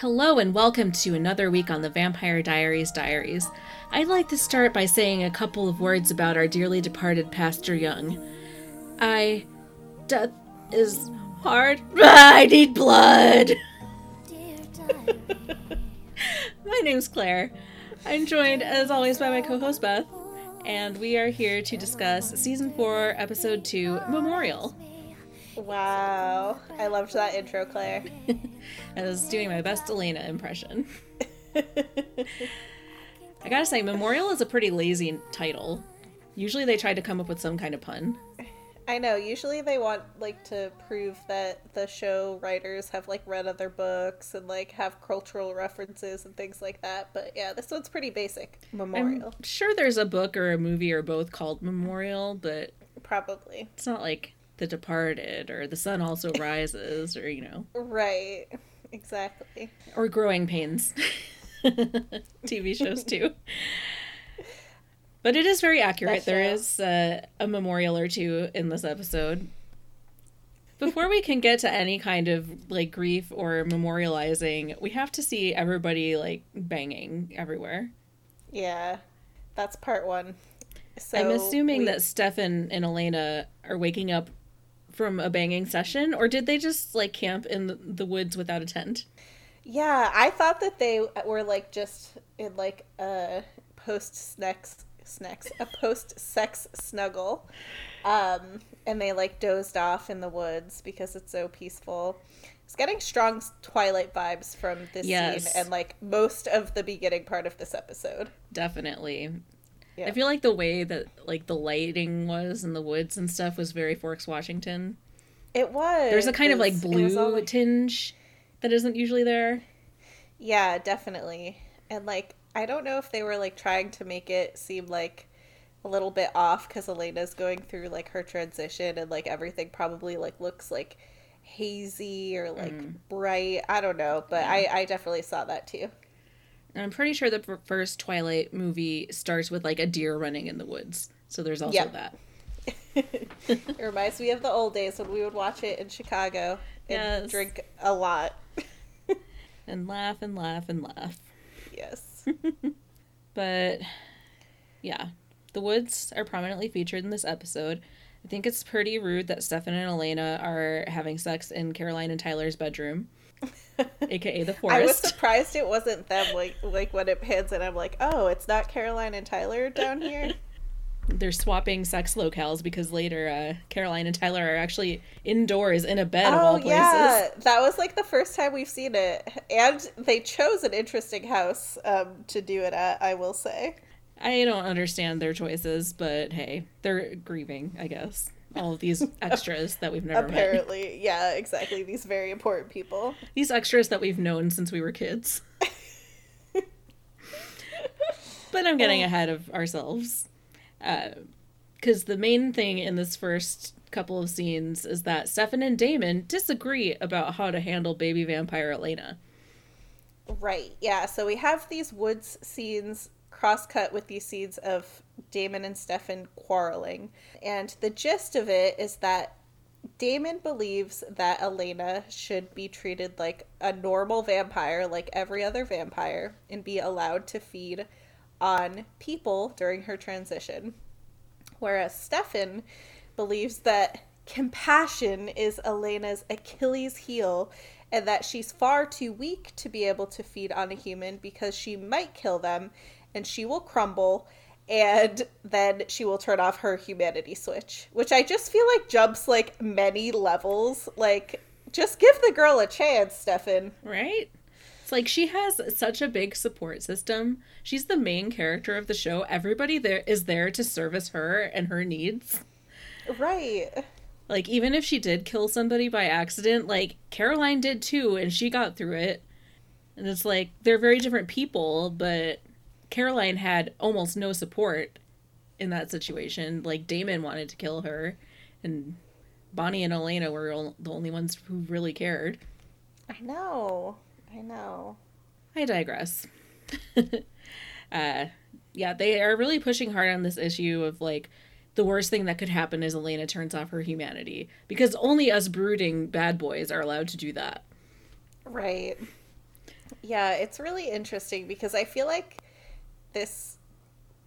Hello and welcome to another week on the Vampire Diaries Diaries. I'd like to start by saying a couple of words about our dearly departed Pastor Young. I. Death is hard. I need blood! my name's Claire. I'm joined, as always, by my co host Beth, and we are here to discuss Season 4, Episode 2 Memorial. Wow. I loved that intro, Claire. I was doing my best Elena impression. I gotta say, Memorial is a pretty lazy title. Usually they try to come up with some kind of pun. I know. Usually they want like to prove that the show writers have like read other books and like have cultural references and things like that. But yeah, this one's pretty basic. Memorial. I'm sure there's a book or a movie or both called Memorial, but Probably. it's not like The Departed or The Sun Also Rises or, you know, Right. Exactly. or Growing Pains. TV shows too. But it is very accurate. There is uh, a memorial or two in this episode. Before we can get to any kind of like grief or memorializing, we have to see everybody like banging everywhere. Yeah. That's part one. So I'm assuming we- that Stefan and Elena are waking up from a banging session, or did they just like camp in the, the woods without a tent? Yeah, I thought that they were like just in like a post sex snacks a post sex snuggle. Um and they like dozed off in the woods because it's so peaceful. It's getting strong Twilight vibes from this Yes. scene and like most of the beginning part of this episode. Definitely. Yeah. I feel like the way that like the lighting was in the woods and stuff was very Forks, Washington. It was. There's a kind of like all, blue like- tinge that isn't usually there. Yeah, definitely. And like I don't know if they were like trying to make it seem like a little bit off cuz Elena's going through like her transition and like everything probably like looks like hazy or like mm. bright. I don't know, but I I definitely saw that too. And I'm pretty sure the first Twilight movie starts with like a deer running in the woods. So there's also Yep. that. It reminds me of the old days when we would watch it in Chicago and Yes. drink a lot. And laugh and laugh and laugh. Yes. But yeah, the woods are prominently featured in this episode. I think it's pretty rude that Stefan and Elena are having sex in Caroline and Tyler's bedroom, aka the forest. I was surprised it wasn't them like like when it pans and I'm like, "Oh, it's not Caroline and Tyler down here." They're swapping sex locales because later uh, Caroline and Tyler are actually indoors in a bed of all places. Oh, that was like the first time we've seen it, and they chose an interesting house um, to do it at. I will say. I don't understand their choices, but hey, they're grieving, I guess. All of these extras that we've never met. Apparently, yeah, exactly. These very important people. These extras that we've known since we were kids. but I'm getting ahead of ourselves. Uh, because the main thing in this first couple of scenes is that Stefan and Damon disagree about how to handle baby vampire Elena. Right. Yeah. So we have these woods scenes cross cut with these scenes of Damon and Stefan quarreling. And the gist of it is that Damon believes that Elena should be treated like a normal vampire, like every other vampire, and be allowed to feed on people during her transition. Whereas Stefan believes that compassion is Elena's Achilles heel and that she's far too weak to be able to feed on a human because she might kill them and she will crumble and then she will turn off her humanity switch, which I just feel like jumps like many levels. Like, just give the girl a chance, Stefan. Right? It's like she has such a big support system. She's the main character of the show. Everybody there is there to service her and her needs. Right. Like even if she did kill somebody by accident, like Caroline did too and she got through it. And it's like they're very different people, but Caroline had almost no support in that situation. Like Damon wanted to kill her and Bonnie and Elena were ol- the only ones who really cared. I know. I know. I digress. uh, yeah, they are really pushing hard on this issue of like the worst thing that could happen is Elena turns off her humanity because only us brooding bad boys are allowed to do that. Right. Yeah, it's really interesting because I feel like this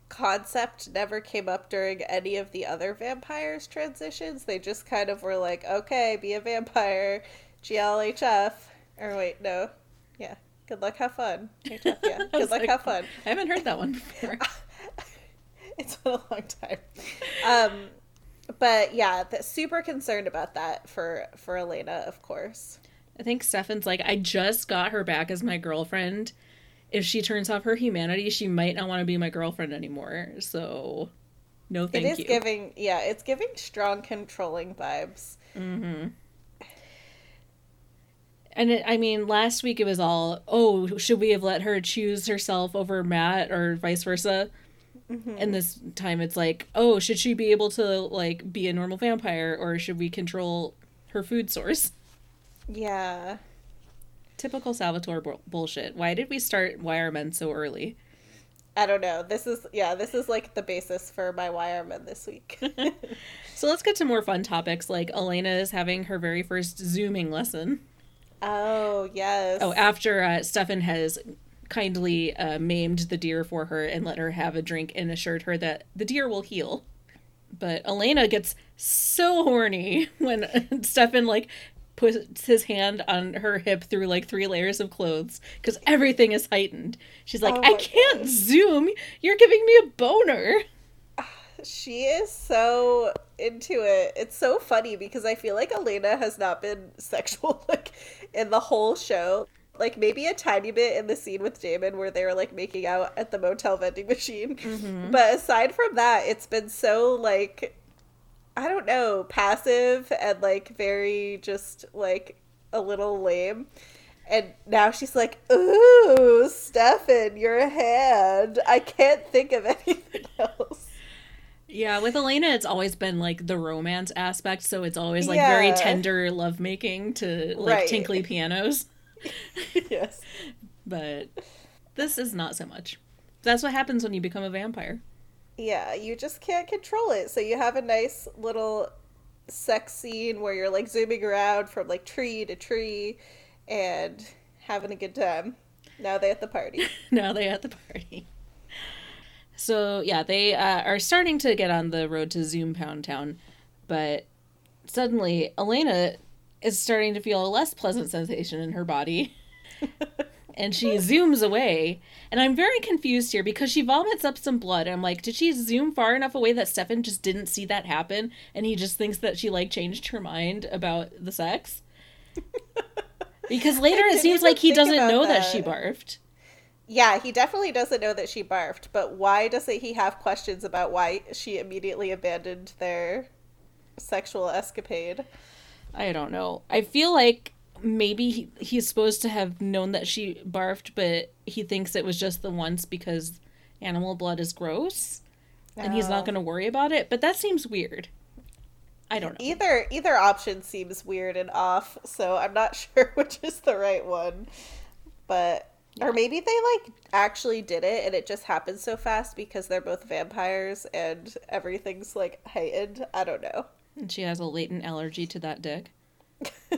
concept never came up during any of the other vampires transitions. They just kind of were like, okay, be a vampire, GLHF. Or wait, no. Yeah. Good luck, have fun. HF, yeah. Good luck, like, have fun. I haven't heard that one before. it's been a long time. Um, but yeah, super concerned about that for for Elena, of course. I think Stefan's like, I just got her back as my girlfriend. If she turns off her humanity, she might not want to be my girlfriend anymore. So, no, thank you. It is you. giving, yeah, it's giving strong controlling vibes. Mm-hmm. And it, I mean, last week it was all, oh, should we have let her choose herself over Matt or vice versa? Mm-hmm. And this time it's like, oh, should she be able to like be a normal vampire or should we control her food source? Yeah. Typical Salvatore bu- bullshit. Why did we start Why Are Men so early? I don't know. This is yeah, this is like the basis for my Why Are Men this week. so let's get to more fun topics like Elena is having her very first zooming lesson. Oh, yes. Oh, after uh, Stefan has kindly uh, maimed the deer for her and let her have a drink and assured her that the deer will heal. But Elena gets so horny when Stefan like puts his hand on her hip through like three layers of clothes because everything is heightened. She's like, oh I can't God. zoom. You're giving me a boner. She is so into it. It's so funny because I feel like Elena has not been sexual like in the whole show. Like maybe a tiny bit in the scene with Damon where they were like making out at the motel vending machine. Mm-hmm. But aside from that, it's been so like I don't know, passive and like very just like a little lame. And now she's like, "Ooh, Stefan, your hand. I can't think of anything else." Yeah, with Elena, it's always been like the romance aspect, so it's always like yeah. very tender lovemaking to like right. tinkly pianos. yes, but this is not so much. That's what happens when you become a vampire. Yeah, you just can't control it. So you have a nice little sex scene where you're like zooming around from like tree to tree and having a good time. Now they at the party. now they at the party. So yeah, they uh, are starting to get on the road to Zoom Pound Town, but suddenly Elena is starting to feel a less pleasant sensation in her body. and she zooms away. And I'm very confused here because she vomits up some blood. I'm like, did she zoom far enough away that Stefan just didn't see that happen and he just thinks that she like changed her mind about the sex? Because later it seems like he doesn't know that. that she barfed. Yeah, he definitely doesn't know that she barfed, but why doesn't he have questions about why she immediately abandoned their sexual escapade? I don't know. I feel like maybe he, he's supposed to have known that she barfed, but he thinks it was just the once because animal blood is gross, and he's not oh. going to worry about it. But that seems weird. I don't know. Either either option seems weird and off, so I'm not sure which is the right one. But yeah. or maybe they like actually did it and it just happened so fast because they're both vampires and everything's like heightened. I don't know. And she has a latent allergy to that dick.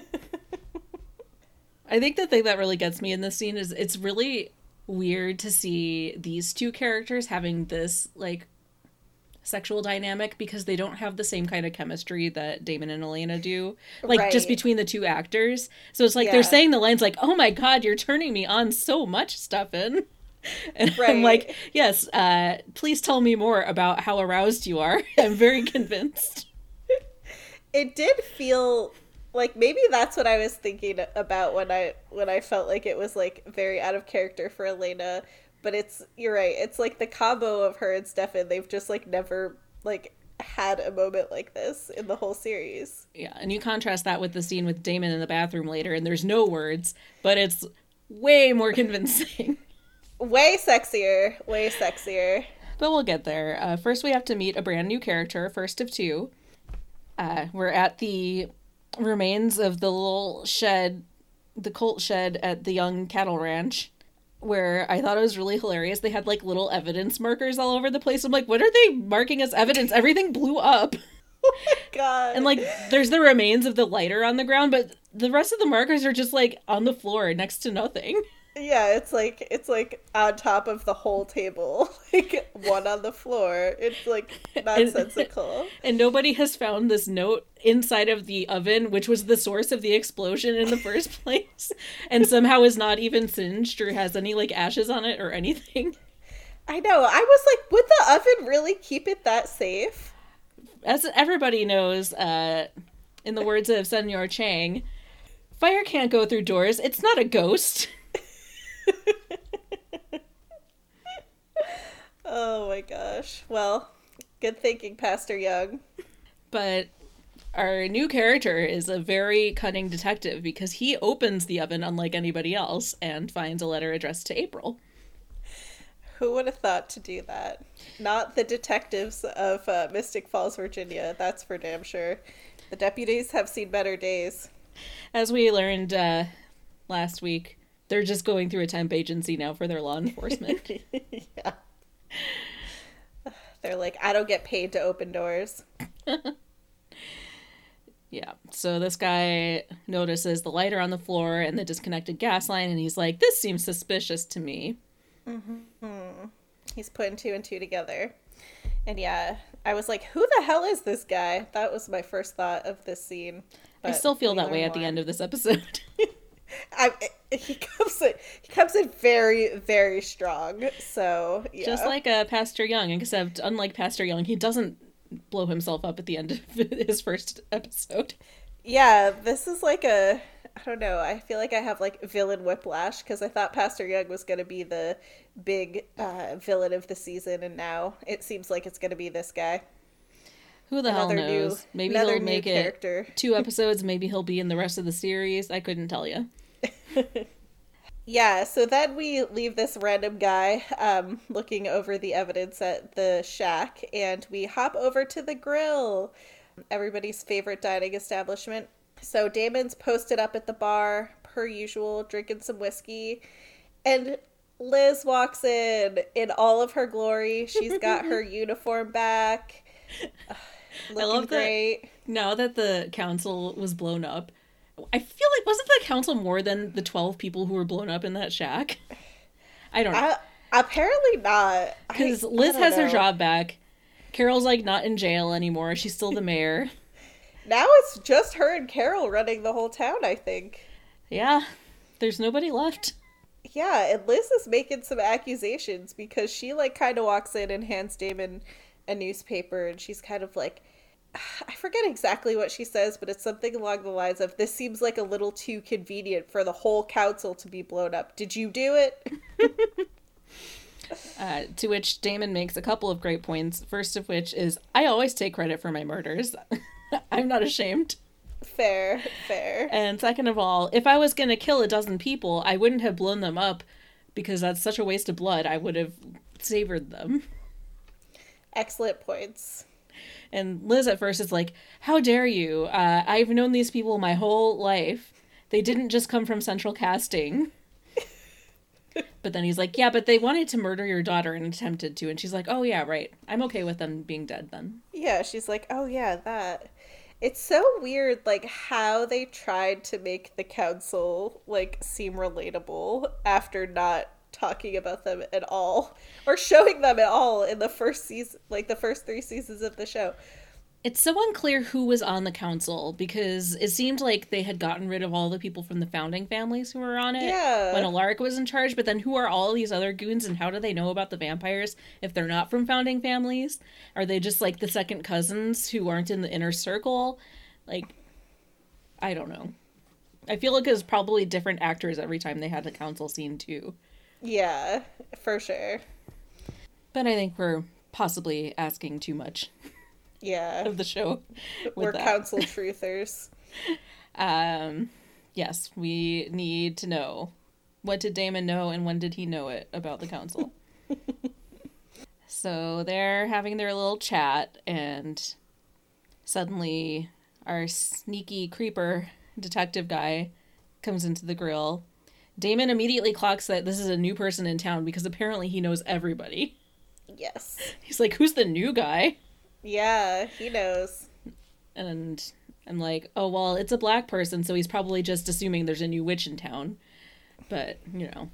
I think the thing that really gets me in this scene is it's really weird to see these two characters having this like sexual dynamic because they don't have the same kind of chemistry that Damon and Elena do. Like right. just between the two actors. So it's like yeah. they're saying the lines like, "Oh my god, you're turning me on so much, Stefan." And right. I'm like, "Yes, uh please tell me more about how aroused you are." I'm very convinced. It did feel like maybe that's what I was thinking about when I when I felt like it was like very out of character for Elena. But it's you're right. It's like the combo of her and Stefan. They've just like never like had a moment like this in the whole series. Yeah, and you contrast that with the scene with Damon in the bathroom later, and there's no words, but it's way more convincing. way sexier. Way sexier. But we'll get there. Uh, first, we have to meet a brand new character, first of two. Uh, we're at the remains of the little shed, the colt shed at the Young Cattle Ranch, where I thought it was really hilarious. They had like little evidence markers all over the place. I'm like, what are they marking as evidence? Everything blew up. Oh my god. And like there's the remains of the lighter on the ground, but the rest of the markers are just like on the floor next to nothing. Yeah, it's like it's like on top of the whole table, like one on the floor. It's like nonsensical. And nobody has found this note inside of the oven, which was the source of the explosion in the first place, and somehow is not even singed or has any like ashes on it or anything. I know. I was like, would the oven really keep it that safe? As everybody knows, uh, in the words of Senor Chang, fire can't go through doors. It's not a ghost. oh my gosh. Well, good thinking, Pastor Young. But our new character is a very cunning detective because he opens the oven unlike anybody else and finds a letter addressed to April. Who would have thought to do that? Not the detectives of uh, Mystic Falls, Virginia. That's for damn sure. The deputies have seen better days. As we learned uh, last week, they're just going through a temp agency now for their law enforcement. yeah. They're like, I don't get paid to open doors. yeah. So this guy notices the lighter on the floor and the disconnected gas line, and he's like, This seems suspicious to me. Mm-hmm. He's putting two and two together. And yeah, I was like, Who the hell is this guy? That was my first thought of this scene. I still feel that way at the end of this episode. I, he comes in, he comes in very very strong. So yeah. just like uh, Pastor Young, except unlike Pastor Young, he doesn't blow himself up at the end of his first episode. Yeah, this is like a I don't know. I feel like I have like villain whiplash because I thought Pastor Young was going to be the big uh, villain of the season, and now it seems like it's going to be this guy. Who the another hell knows? New, maybe he'll make character. it two episodes. Maybe he'll be in the rest of the series. I couldn't tell you. yeah, so then we leave this random guy um, looking over the evidence at the shack, and we hop over to the grill, everybody's favorite dining establishment. So Damon's posted up at the bar, per usual, drinking some whiskey, and Liz walks in in all of her glory. She's got her uniform back. Looking I love great. That now that the council was blown up, I feel like wasn't the council more than the twelve people who were blown up in that shack? I don't know. I, apparently not. Because Liz has know. her job back. Carol's like not in jail anymore. She's still the mayor. now it's just her and Carol running the whole town, I think. Yeah. There's nobody left. Yeah, and Liz is making some accusations because she like kind of walks in and hands Damon a newspaper and she's kind of like I forget exactly what she says, but it's something along the lines of this seems like a little too convenient for the whole council to be blown up. Did you do it? uh, to which Damon makes a couple of great points. First of which is I always take credit for my murders. I'm not ashamed. Fair, fair. And second of all, if I was going to kill a dozen people, I wouldn't have blown them up because that's such a waste of blood. I would have savored them. Excellent points. And Liz at first is like, How dare you? Uh, I've known these people my whole life. They didn't just come from central casting. but then he's like, Yeah, but they wanted to murder your daughter and attempted to. And she's like, Oh, yeah, right. I'm okay with them being dead then. Yeah, she's like, Oh, yeah, that. It's so weird, like, how they tried to make the council, like, seem relatable after not talking about them at all or showing them at all in the first season like the first three seasons of the show it's so unclear who was on the council because it seemed like they had gotten rid of all the people from the founding families who were on it yeah. when Alaric was in charge. But then who are all these other goons and how do they know about the vampires if they're not from founding families? Are they just like the second cousins who aren't in the inner circle? Like, I don't know. I feel like it was probably different actors every time they had the council scene too. Yeah, for sure. But I think we're possibly asking too much. Yeah. Of the show. We're that. council truthers. um yes, we need to know. What did Damon know and when did he know it about the council? so they're having their little chat and suddenly our sneaky creeper detective guy comes into the grill Damon immediately clocks that this is a new person in town because apparently he knows everybody. Yes. He's like, who's the new guy? Yeah, he knows. And I'm like, oh, well, it's a black person, so he's probably just assuming there's a new witch in town. But, you know.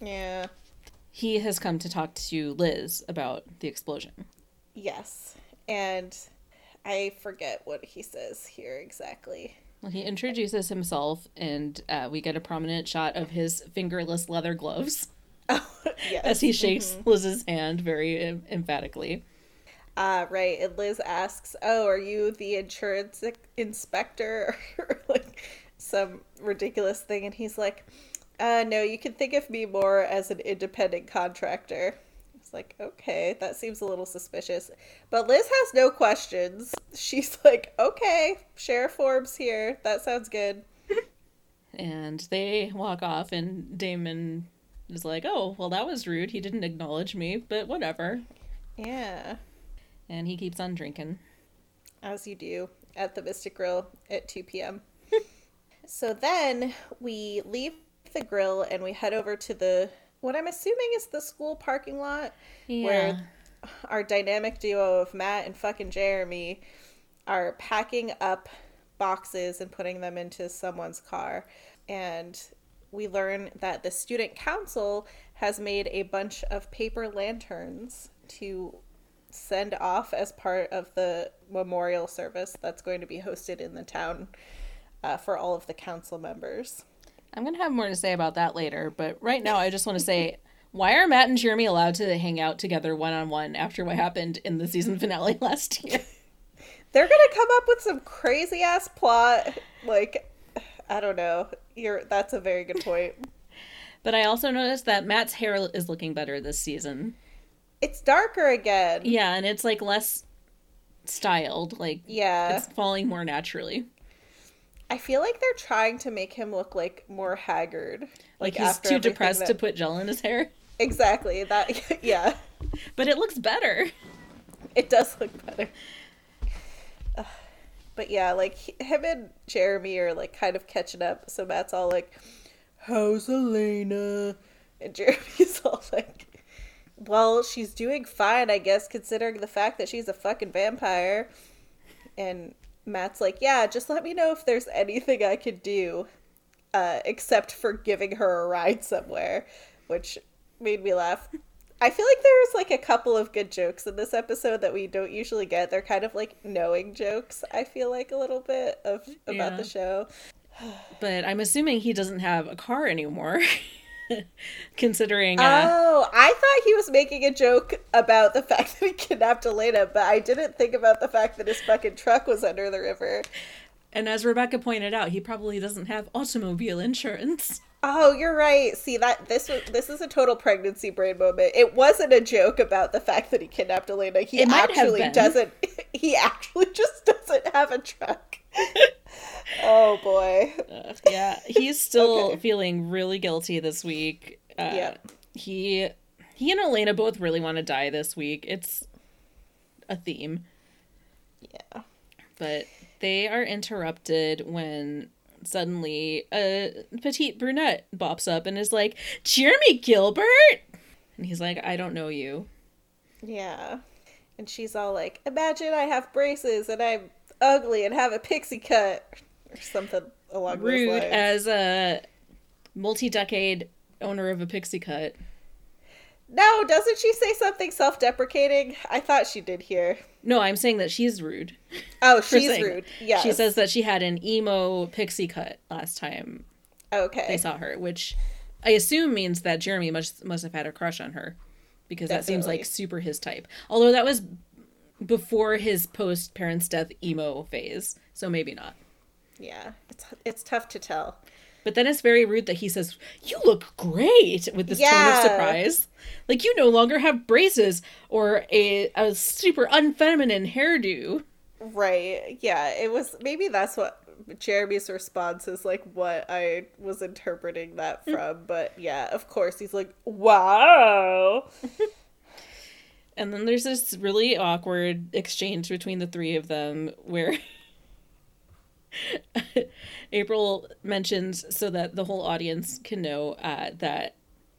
Yeah. He has come to talk to Liz about the explosion. Yes. And I forget what he says here exactly. Well, he introduces himself, and uh, we get a prominent shot of his fingerless leather gloves Oh, yes. as he shakes Liz's hand very em- emphatically. Uh, right. And Liz asks, Oh, are you the insurance inspector? or like some ridiculous thing. And he's like, uh, No, you can think of me more as an independent contractor. It's like, okay, that seems a little suspicious. But Liz has no questions. She's like, okay, Sheriff Forbes here. That sounds good. And they walk off, and Damon is like, Oh, well, that was rude. He didn't acknowledge me, but whatever. Yeah, And he keeps on drinking. as you do at the Mystic Grill at 2 p.m. so then we leave the grill and we head over to the, what I'm assuming is the school parking lot. Yeah. where our dynamic duo of Matt and fucking Jeremy are packing up boxes and putting them into someone's car. And we learn that the student council has made a bunch of paper lanterns to send off as part of the memorial service that's going to be hosted in the town uh, for all of the council members. I'm going to have more to say about that later, but right now I just want to say why are Matt and Jeremy allowed to hang out together one on one after what happened in the season finale last year? They're gonna come up with some crazy ass plot. Like, I don't know. You're that's a very good point. But I also noticed that Matt's hair is looking better this season. It's darker again. Yeah, and it's like less styled, like Yeah. it's falling more naturally. I feel like they're trying to make him look like more haggard. Like, he's too depressed that- to put gel in his hair. Exactly. That yeah. But it looks better. It does look better. But yeah, like him and Jeremy are like kind of catching up. So Matt's all like, "How's Elena?" And Jeremy's all like, "Well, she's doing fine, I guess, considering the fact that she's a fucking vampire." And Matt's like, "Yeah, just let me know if there's anything I could do, uh, except for giving her a ride somewhere," which made me laugh. I feel like there's like a couple of good jokes in this episode that we don't usually get. They're kind of like knowing jokes. I feel like a little bit of about Yeah. the show. But I'm assuming he doesn't have a car anymore. Considering uh, Oh, I thought he was making a joke about the fact that he kidnapped Elena, but I didn't think about the fact that his fucking truck was under the river. and as Rebecca pointed out, he probably doesn't have automobile insurance. Oh, you're right. See that this was this is a total pregnancy brain moment. It wasn't a joke about the fact that he kidnapped Elena. He It might have actually doesn't. He actually just doesn't have a truck. oh boy. Uh, yeah, he's still Okay. feeling really guilty this week. Uh, Yeah. He he and Elena both really want to die this week. It's a theme, Yeah. but they are interrupted when suddenly a petite brunette bops up and is like, "Jeremy Gilbert," and he's like, "I don't know you." Yeah. And she's all like, "Imagine I have braces and I'm ugly and have a pixie cut or something along those Rude lines." as a multi-decade owner of a pixie cut. no, doesn't she say something self-deprecating? I thought she did here. No, I'm saying that she's rude. Oh, she's rude. Yeah. She says that she had an emo pixie cut last time Okay. they saw her, which I assume means that Jeremy must must have had a crush on her because that seems like super his type. Although that was before his post parents' death emo phase, so maybe not. Yeah. It's it's tough to tell. But then it's very rude that he says, "You look great" with this tone of surprise. Like you no longer have braces or a a super unfeminine hairdo. Right. Yeah, it was maybe that's what Jeremy's response is like what I was interpreting that Hmm. from, but yeah, of course he's like, "Wow." And then there's this really awkward exchange between the three of them where April mentions so that the whole audience can know uh, that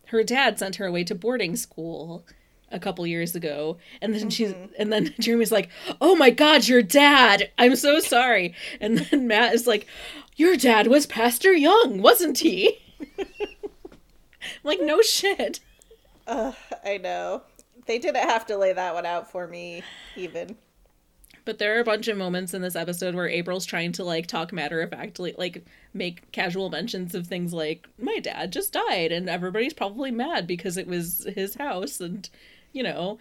her dad sent her away to boarding school a couple years ago. And then she's and then Jeremy's like oh my god your dad. I'm so sorry. And then Matt is like your dad was Pastor Young wasn't he? Like, no shit. Uh, I know. They didn't have to lay that one out for me, even. But there are a bunch of moments in this episode where April's trying to like talk matter of factly, like make casual mentions of things like my dad just died, and everybody's probably mad because it was his house, and you know,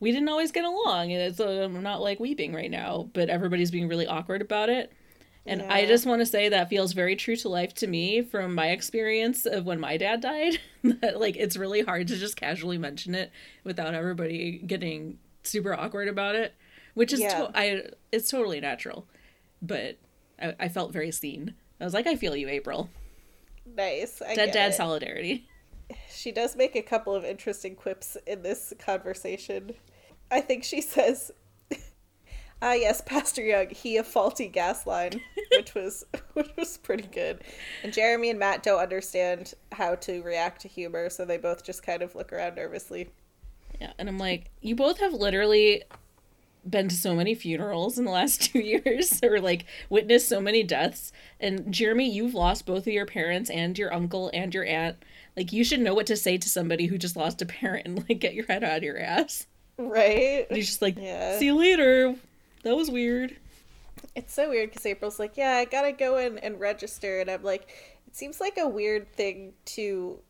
we didn't always get along, and it's uh, I'm not like weeping right now, but everybody's being really awkward about it. And I just want to say that feels very true to life to me from my experience of when my dad died. that like it's really hard to just casually mention it without everybody getting super awkward about it, which is Yeah. to- I it's totally natural. But I, I felt very seen. I was like, I feel you, April. Nice. I Dead dad it. solidarity. She does make a couple of interesting quips in this conversation. I think she says, "Ah, yes, Pastor Young, he a faulty gas line," which was which was pretty good. And Jeremy and Matt don't understand how to react to humor, so they both just kind of look around nervously. Yeah, and I'm like, you both have literally been to so many funerals in the last two years, or like witnessed so many deaths. And Jeremy, you've lost both of your parents and your uncle and your aunt. Like, you should know what to say to somebody who just lost a parent and like get your head out of your ass. Right? And he's just like, Yeah. see you later. That was weird. It's so weird because April's like, yeah, I gotta go in and register, and I'm like, it seems like a weird thing to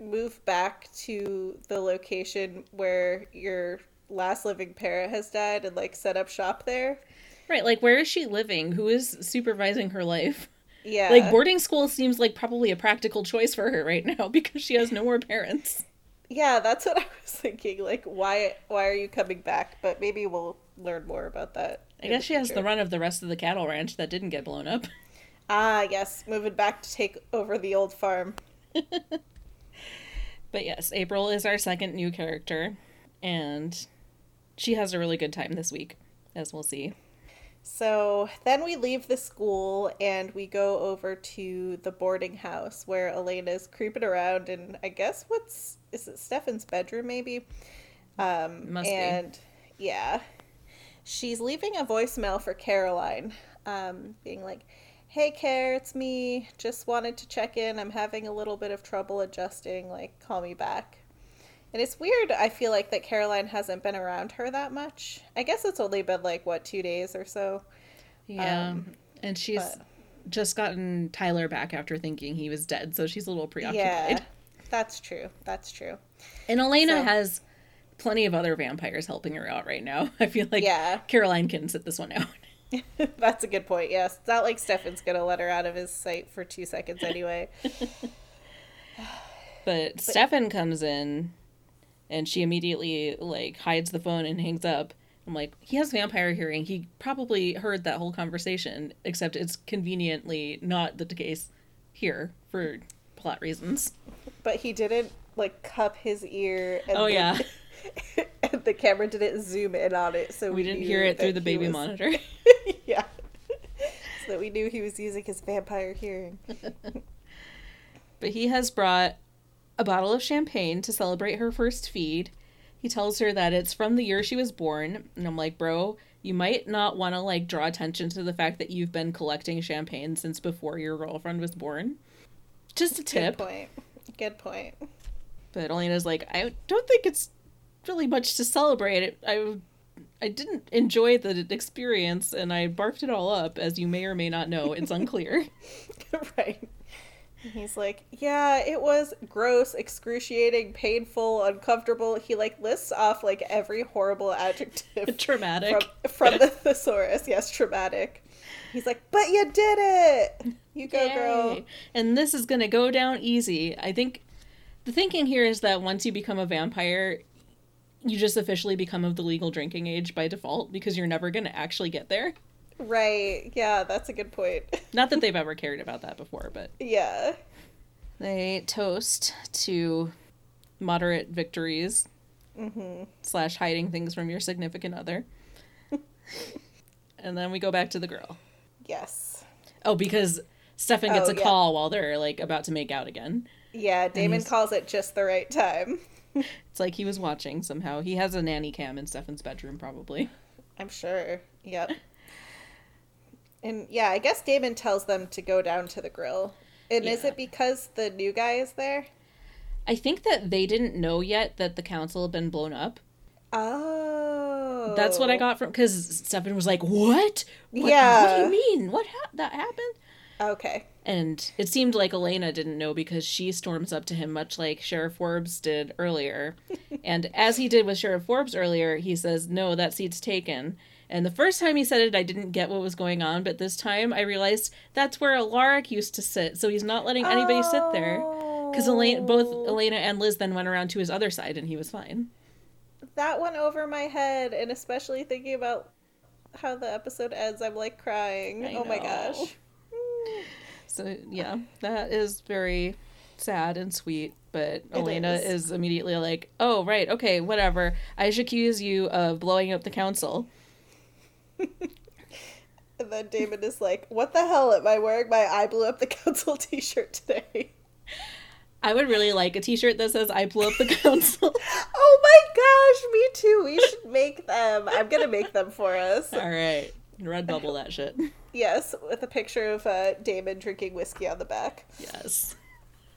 move back to the location where your last living parent has died and like set up shop there. Right, like where is she living? Who is supervising her life? Yeah, Like boarding school seems like probably a practical choice for her right now because she has no more parents. yeah, that's what I was thinking. Like, why why are you coming back? But maybe we'll learn more about that. I guess she has the run of the rest of the cattle ranch that didn't get blown up. Ah, yes, moving back to take over the old farm. But yes, April is our second new character, and she has a really good time this week, as we'll see. So then we leave the school and we go over to the boarding house where Elena's creeping around and I guess what's is it Stefan's bedroom maybe? Um Must be. and yeah. She's leaving a voicemail for Caroline, um, being like, Hey Care, it's me. Just wanted to check in. I'm having a little bit of trouble adjusting, like call me back. And it's weird, I feel like, that Caroline hasn't been around her that much. I guess it's only been like, what, two days or so? Yeah, Um, and she's but- just gotten Tyler back after thinking he was dead, so she's a little preoccupied. Yeah, that's true. That's true. And Elena So- has plenty of other vampires helping her out right now. I feel like Yeah. Caroline can sit this one out. that's a good point. Yes. It's not like Stefan's going to let her out of his sight for two seconds anyway. But Stefan comes in and she immediately like hides the phone and hangs up. I'm like, he has vampire hearing. He probably heard that whole conversation, except it's conveniently not the case here for plot reasons. but he didn't, like, cup his ear. And Oh yeah, the camera didn't zoom in on it. So we, we didn't hear it through the baby was- monitor. yeah. so that we knew he was using his vampire hearing. But he has brought a bottle of champagne to celebrate her first feed. He tells her that it's from the year she was born, and I'm like, bro, you might not want to like draw attention to the fact that you've been collecting champagne since before your girlfriend was born. Just a tip. Good point. Good point. But Elena's like, I don't think it's really much to celebrate. It, I, I didn't enjoy the experience, and I barfed it all up, as you may or may not know. It's unclear. right. He's like, yeah, it was gross, excruciating, painful, uncomfortable. He like lists off like every horrible adjective Traumatic. from from the thesaurus. Yes, traumatic. He's like, but you did it. You go, girl. And this is gonna go down easy. I think the thinking here is that once you become a vampire, you just officially become of the legal drinking age by default because you're never gonna actually get there. Right. Yeah, that's a good point. Not that they've ever cared about that before, but yeah. they toast to moderate victories Mm-hmm. slash hiding things from your significant other. and then we go back to the girl. Yes. Oh, because Stefan gets Oh, a yeah. call while they're like about to make out again. Yeah, Damon calls it just the right time. It's like he was watching somehow. He has a nanny cam in Stefan's bedroom, probably. I'm sure. Yep. And yeah, I guess Damon tells them to go down to the grill. And is it because the new guy is there? I think that they didn't know yet that the council had been blown up. Oh. That's what I oh. got from because Stefan was like, "What? what Yeah. What do you mean? What ha- that happened?" Okay. And it seemed like Elena didn't know because she storms up to him, much like Sheriff Forbes did earlier. and as he did with Sheriff Forbes earlier, he says, No, that seat's taken. And the first time he said it, I didn't get what was going on, but this time I realized that's where Alaric used to sit, so he's not letting anybody sit there. Because Elena, oh. both Oh. Elena and Liz then went around to his other side, and he was fine. That went over my head, and especially thinking about how the episode ends, I'm like crying. I oh my gosh. So yeah, that is very sad and sweet. But Elena is. is. immediately like, "Oh right, okay, whatever. I should accuse you of blowing up the council." And then Damon is like, What the hell am I wearing my I blew up the council t shirt today? I would really like a T-shirt that says "I blew up the council." Oh my gosh, me too. We should make them. I'm gonna make them for us. All right, Redbubble that shit. Yes, with a picture of uh, Damon drinking whiskey on the back. Yes.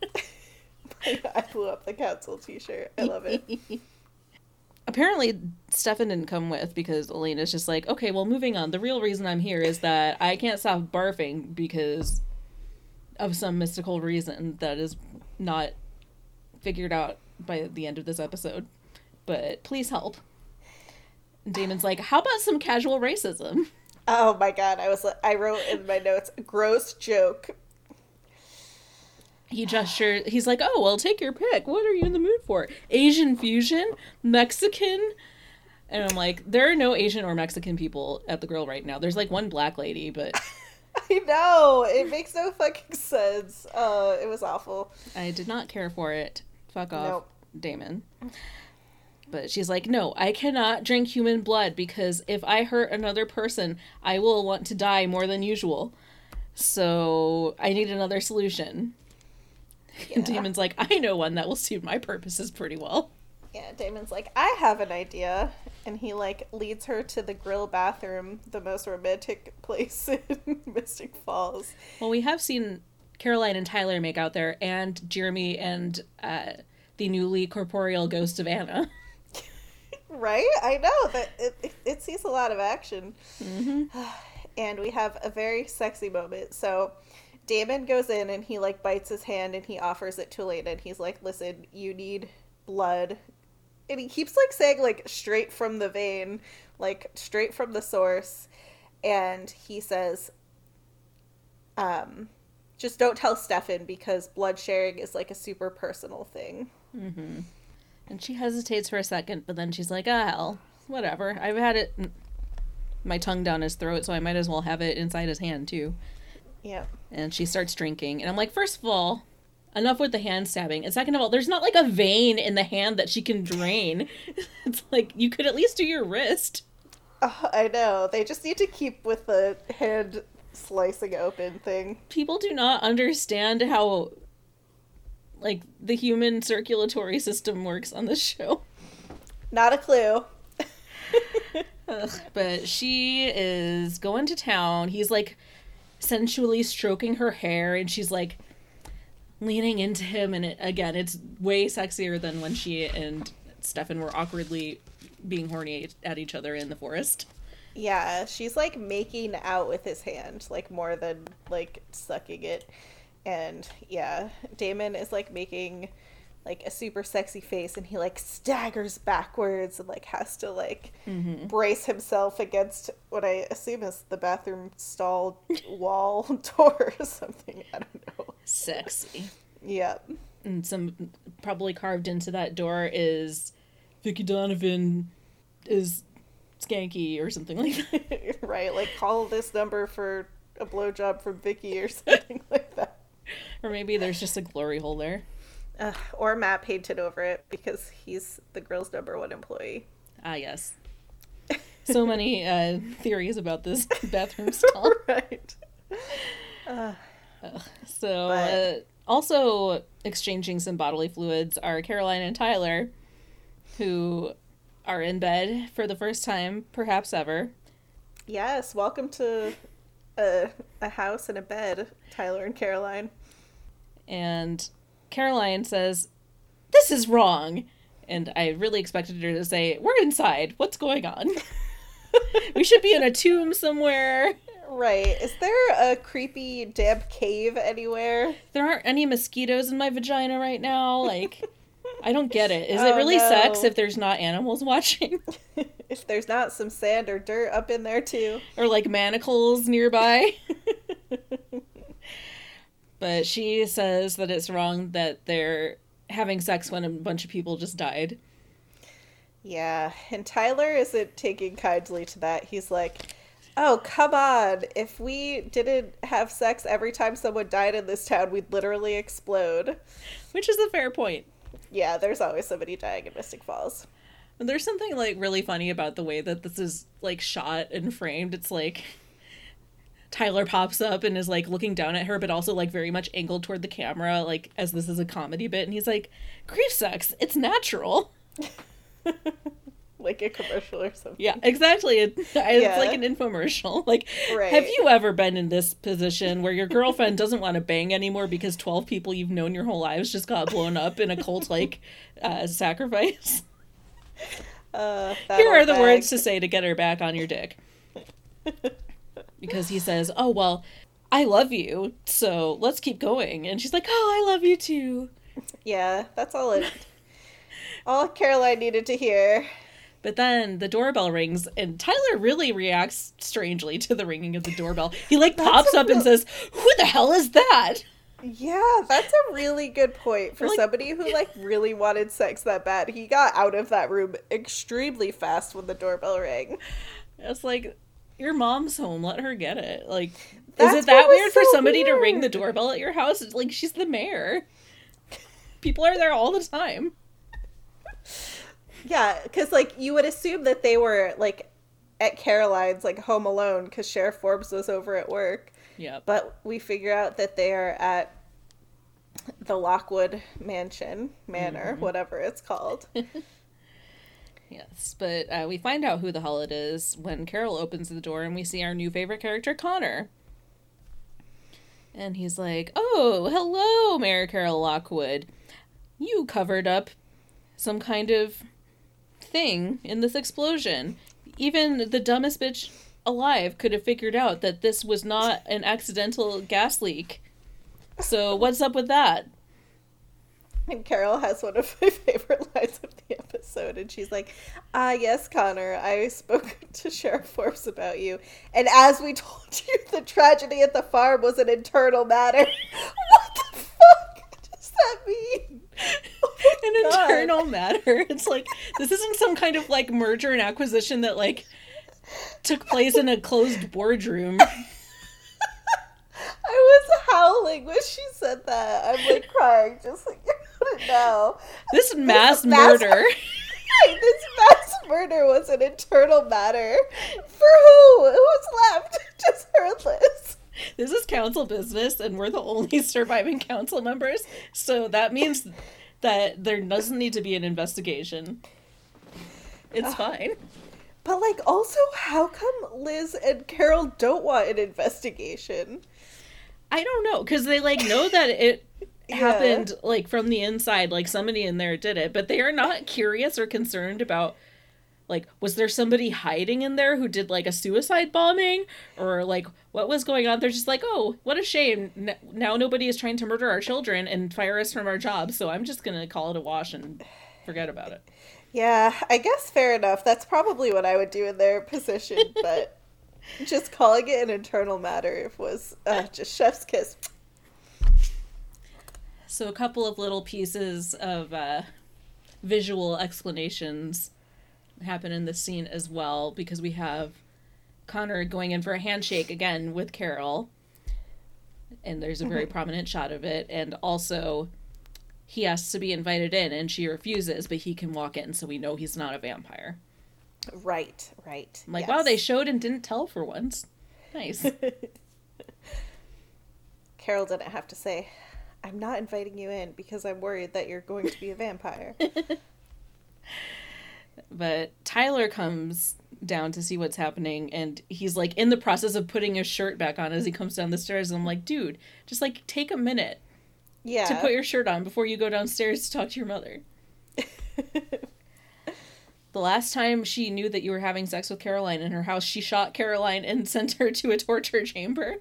I blew up the council t shirt. I love it. Apparently, Stefan didn't come with because Elena's just like, okay, well, moving on. The real reason I'm here is that I can't stop barfing because of some mystical reason that is not figured out by the end of this episode. But please help. And Damon's like, how about some casual racism? Oh my god, I was like, I wrote in my notes, gross joke. He gestured, he's like, oh, well, take your pick. What are you in the mood for? Asian fusion? Mexican? And I'm like, there are no Asian or Mexican people at the grill right now. There's like one black lady, but I know, it makes no fucking sense. Uh, it was awful. I did not care for it. Fuck off, Nope. Damon. But she's like, no, I cannot drink human blood because if I hurt another person, I will want to die more than usual. So I need another solution. And Damon's like, I know one that will suit my purposes pretty well. Yeah, Damon's like, I have an idea. And he, like, leads her to the grill bathroom, the most romantic place in Mystic Falls. Well, we have seen Caroline and Tyler make out there, and Jeremy and uh, the newly corporeal ghost of Anna. Right? I know that it, it, it sees a lot of action. and we have a very sexy moment. So Damon goes in and he like bites his hand and he offers it to Elena and he's like, "Listen, you need blood." And he keeps like saying like straight from the vein, like straight from the source. And he says um just don't tell Stefan because blood sharing is like a super personal thing. And she hesitates for a second, but then she's like, ah, hell, whatever. I've had it, my tongue down his throat, so I might as well have it inside his hand, too. Yeah. And she starts drinking. And I'm like, first of all, enough with the hand stabbing. And second of all, there's not like a vein in the hand that she can drain. it's like, you could at least do your wrist. Uh, I know. They just need to keep with the hand slicing open thing. People do not understand how, like, the human circulatory system works on this show. Not a clue. Ugh, but she is going to town. He's like sensually stroking her hair, and she's like leaning into him. And it, again, it's way sexier than when she and Stefan were awkwardly being horny at each other in the forest. Yeah, she's like making out with his hand, like more than like sucking it. And yeah, Damon is like making like a super sexy face and he like staggers backwards and like has to like mm-hmm. brace himself against what I assume is the bathroom stall wall door or something. I don't know. Sexy. Yep. And some probably carved into that door is Vicki Donovan is skanky or something like that. right, like call this number for a blowjob from Vicki or something like that. Or maybe there's just a glory hole there. Uh, or Matt painted over it because he's the grill's number one employee. Ah, yes. So many uh, theories about this bathroom stall. right. So, But- uh, also exchanging some bodily fluids are Caroline and Tyler, who are in bed for the first time, perhaps ever. Yes, welcome to a, a house and a bed, Tyler and Caroline. And Caroline says, this is wrong. And I really expected her to say, We're inside. What's going on? we should be in a tomb somewhere. Right. Is there a creepy damp cave anywhere? There aren't any mosquitoes in my vagina right now. Like, I don't get it. Is it Oh, really no. sex if there's not animals watching? if there's not some sand or dirt up in there too. or like manacles nearby? But she says that it's wrong that they're having sex when a bunch of people just died. Yeah, and Tyler isn't taking kindly to that. He's like, "Oh, come on. If we didn't have sex every time someone died in this town, we'd literally explode." Which is a fair point. Yeah, there's always somebody dying in Mystic Falls. And there's something like really funny about the way that this is like shot and framed. It's like Tyler pops up and is like looking down at her, but also like very much angled toward the camera, like as this is a comedy bit. And he's like, "Grief sucks. It's natural." Like a commercial or something. Yeah, exactly. It, it's Yeah. like an infomercial. Like, Right. have you ever been in this position where your girlfriend doesn't want to bang anymore because 12 people you've known your whole lives just got blown up in a cult like uh, sacrifice? Uh, Here are the bag. words to say to get her back on your dick. Because he says, Oh, well, I love you, so let's keep going. And she's like, Oh, I love you too. Yeah, that's all it. all Caroline needed to hear. But then the doorbell rings, and Tyler really reacts strangely to the ringing of the doorbell. He like pops up and says, "Who the hell is that?" Yeah, that's a really good point for Like- somebody who like really wanted sex that bad. He got out of that room extremely fast when the doorbell rang. It's like your mom's home. Let her get it. Like, That's is it that weird for so somebody to ring the doorbell at your house? It's like she's the mayor. People are there all the time. Yeah, because like you would assume that they were like at Caroline's like home alone because Sheriff Forbes was over at work, Yep. but we figure out that they are at the Lockwood Mansion Manor, Mm-hmm. whatever it's called. Yes, but uh, we find out who the hell it is when Carol opens the door and we see our new favorite character, Connor. And he's like, Oh, hello, Mayor Carol Lockwood. You covered up some kind of thing in this explosion. Even the dumbest bitch alive could have figured out that this was not an accidental gas leak. So, what's up with that? And Carol has one of my favorite lines of the episode, and she's like, "Ah, yes, Connor, I spoke to Sheriff Forbes about you, and as we told you, the tragedy at the farm was an internal matter." what the fuck does that mean? Oh an God. internal matter. It's like this isn't some kind of like merger and acquisition that like took place in a closed boardroom. I was howling when she said that. I'm like crying, just like about it now. This mass mass- murder. Right, this mass murder was an internal matter. For who? Who's left? Just her, Liz. This is council business, and we're the only surviving council members. So that means that there doesn't need to be an investigation. It's fine. But like, also, how come Liz and Carol don't want an investigation? I don't know because they like know that it Yeah. happened like from the inside, like somebody in there did it, but they are not curious or concerned about like was there somebody hiding in there who did like a suicide bombing or like what was going on? They're just like, oh, what a shame. N- now nobody is trying to murder our children and fire us from our jobs, so I'm just gonna call it a wash and forget about it. Yeah, I guess fair enough. That's probably what I would do in their position, but just calling it an internal matter if was uh, just chef's kiss. So a couple of little pieces of uh, visual explanations happen in this scene as well because we have Connor going in for a handshake again with Carol, and there's a very prominent shot of it, and also he asks to be invited in and she refuses, but he can walk in, so we know he's not a vampire. Right, right. I'm like, yes. wow, they showed and didn't tell for once. Nice. Carol didn't have to say, I'm not inviting you in because I'm worried that you're going to be a vampire. but Tyler comes down to see what's happening and he's like in the process of putting his shirt back on as he comes down the stairs and I'm like dude just like take a minute Yeah. to put your shirt on before you go downstairs to talk to your mother. The last time she knew that you were having sex with Caroline in her house, she shot Caroline and sent her to a torture chamber.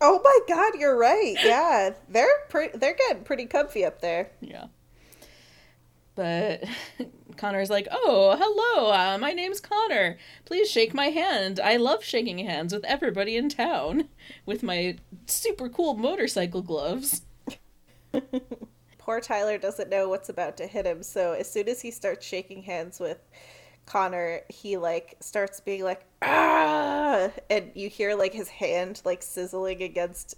oh my god, you're right. Yeah. They're pre- they're getting pretty comfy up there. Yeah. But Connor's like, "Oh, hello. Uh, my name's Connor. Please shake my hand. I love shaking hands with everybody in town with my super cool motorcycle gloves." Poor Tyler doesn't know what's about to hit him, so as soon as he starts shaking hands with Connor, he like starts being like ah, and you hear like his hand like sizzling against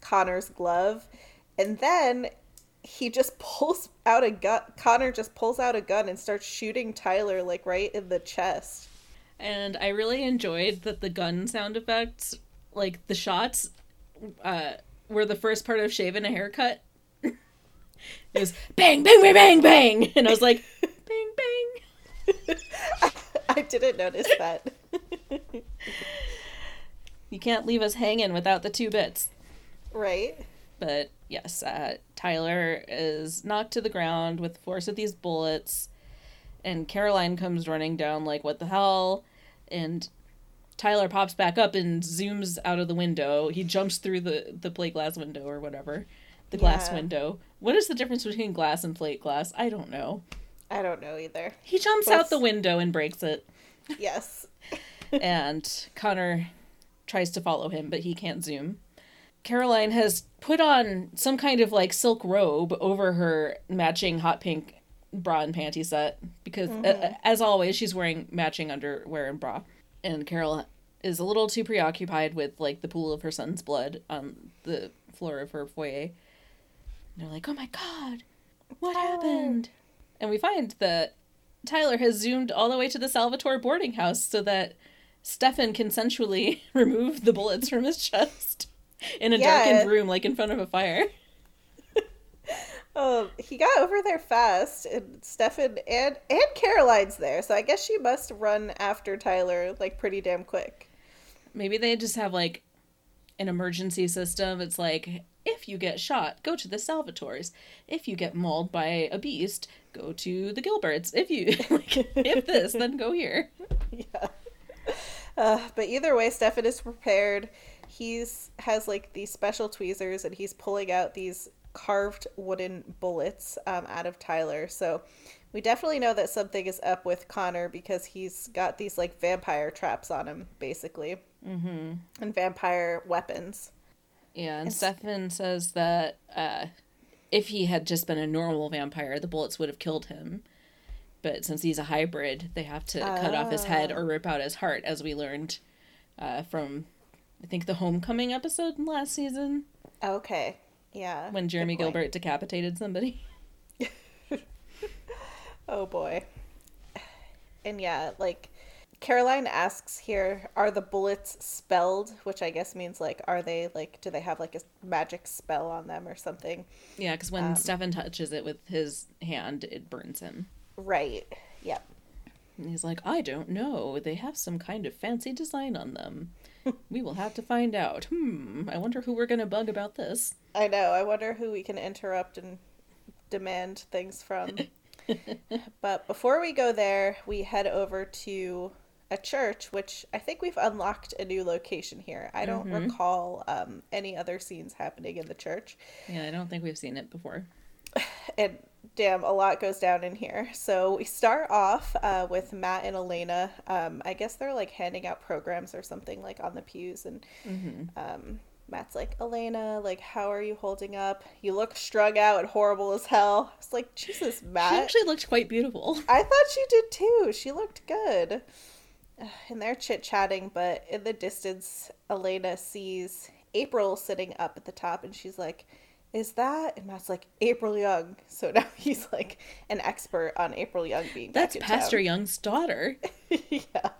Connor's glove, and then he just pulls out a gun. Connor just pulls out a gun and starts shooting Tyler like right in the chest. And I really enjoyed that the gun sound effects, like the shots, uh, were the first part of shaving a haircut. it was bang, bang, bang, bang, bang, and I was like, I didn't notice that. You can't leave us hanging without the two bits. right? But yes, uh, Tyler is knocked to the ground with the force of these bullets, and Caroline comes running down like, "What the hell?" And Tyler pops back up and zooms out of the window. He jumps through the the plate glass window or whatever, the glass Yeah. window. What is the difference between glass and plate glass? I don't know. I don't know either. He jumps Both- out the window and breaks it, Yes. and Connor tries to follow him, but he can't zoom. Caroline has put on some kind of like silk robe over her matching hot pink bra and panty set because, uh, as always, she's wearing matching underwear and bra. And Carol is a little too preoccupied with like the pool of her son's blood on the floor of her foyer. And they're like, "Oh my god, what Tyler." happened?" And we find that Tyler has zoomed all the way to the Salvatore boarding house so that Stefan consensually remove the bullets from his chest in a Yeah. darkened room, like in front of a fire. Um, he got over there fast, and Stefan and and Caroline's there, so I guess she must run after Tyler like pretty damn quick. Maybe they just have like an emergency system. It's like if you get shot, go to the Salvatores. If you get mauled by a beast, go to the Gilberts. If you like, if this, then go here. yeah. Uh, but either way, Stefan is prepared. He's has like these special tweezers, and he's pulling out these carved wooden bullets um, out of Tyler. So we definitely know that something is up with Connor because he's got these like vampire traps on him, basically, mm-hmm. and vampire weapons. Yeah, and It's- Stefan says that uh, if he had just been a normal vampire, the bullets would have killed him. But since he's a hybrid, they have to cut off his head or rip out his heart, as we learned uh, from, I think, the Homecoming episode last season Okay. Yeah. when Jeremy. Gilbert decapitated somebody. Oh boy. And yeah, like Caroline asks here, are the bullets spelled? Which I guess means like, are they like, do they have like a magic spell on them or something? Yeah, because Um, when Stefan touches it with his hand, it burns him. Right. Yep. And he's like, I don't know. They have some kind of fancy design on them. we will have to find out. Hmm, I wonder who we're going to bug about this. I know. I wonder who we can interrupt and demand things from. but before we go there, we head over to a church, which I think we've unlocked a new location here. I don't recall um, any other scenes happening in the church. Yeah, I don't think we've seen it before. and damn, a lot goes down in here. So we start off uh, with Matt and Elena. Um, I guess they're like handing out programs or something like on the pews, and um, Matt's like, Elena, like, how are you holding up? You look strung out and horrible as hell. It's like, Jesus, Matt. She actually looked quite beautiful. I thought she did too. She looked good. And they're chit chatting, but in the distance, Elena sees April sitting up at the top, and she's like, Is that? And Matt's like, April Young. So now he's like an expert on April Young being That's Pastor town. Young's daughter. yeah.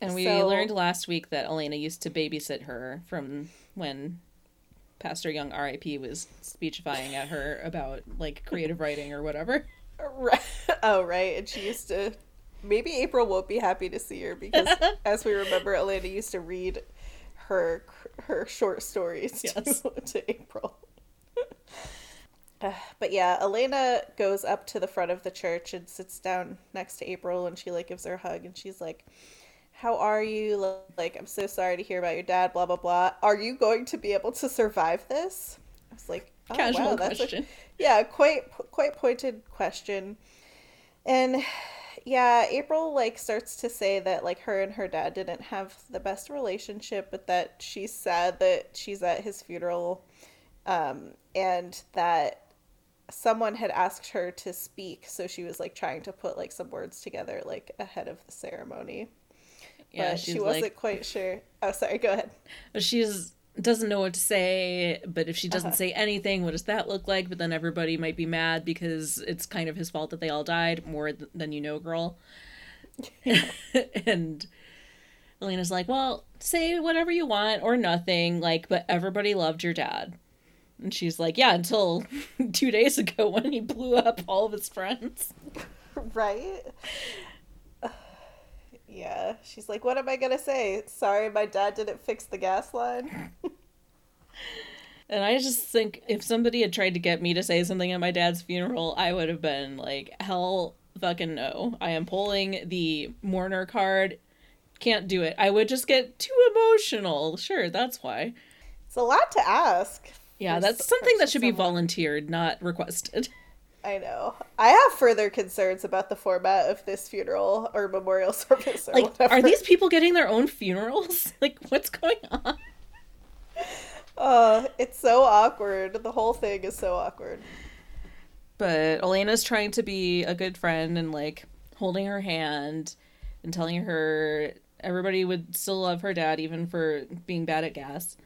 And we So- learned last week that Elena used to babysit her from when Pastor Young RIP was speechifying at her about like creative writing or whatever. Right. Oh, right. And she used to. Maybe April won't be happy to see her because, as we remember, Elena used to read her her short stories to, Yes. to April. Uh, but yeah, Elena goes up to the front of the church and sits down next to April and she like gives her a hug and she's like, "How are you? Like, I'm so sorry to hear about your dad. Blah blah blah. Are you going to be able to survive this?" I was like, oh, Casual wow, that's question. A, yeah, quite quite pointed question. And yeah, April like starts to say that like her and her dad didn't have the best relationship, but that she's sad that she's at his funeral, um, and that someone had asked her to speak, so she was like trying to put like some words together like ahead of the ceremony. Yeah, but she wasn't like, quite sure. Oh, sorry. Go ahead. she's doesn't know what to say, but if she doesn't Uh-huh. say anything, what does that look like? But then everybody might be mad because it's kind of his fault that they all died more th- than you know, girl. and Elena's like, "Well, say whatever you want or nothing, like, but everybody loved your dad." And she's like, "Yeah, until 2 days ago when he blew up all of his friends." Right? Yeah. She's like, what am I going to say? Sorry, my dad didn't fix the gas line. And I just think if somebody had tried to get me to say something at my dad's funeral, I would have been like, hell fucking no. I am pulling the mourner card. Can't do it. I would just get too emotional. Sure, that's why. It's a lot to ask. Yeah, that's something that should be volunteered, not requested. I know. I have further concerns about the format of this funeral or memorial service or Like, whatever. are these people getting their own funerals? Like, what's going on? Uh, it's so awkward. The whole thing is so awkward. But Elena's trying to be a good friend and like holding her hand and telling her everybody would still love her dad even for being bad at gas.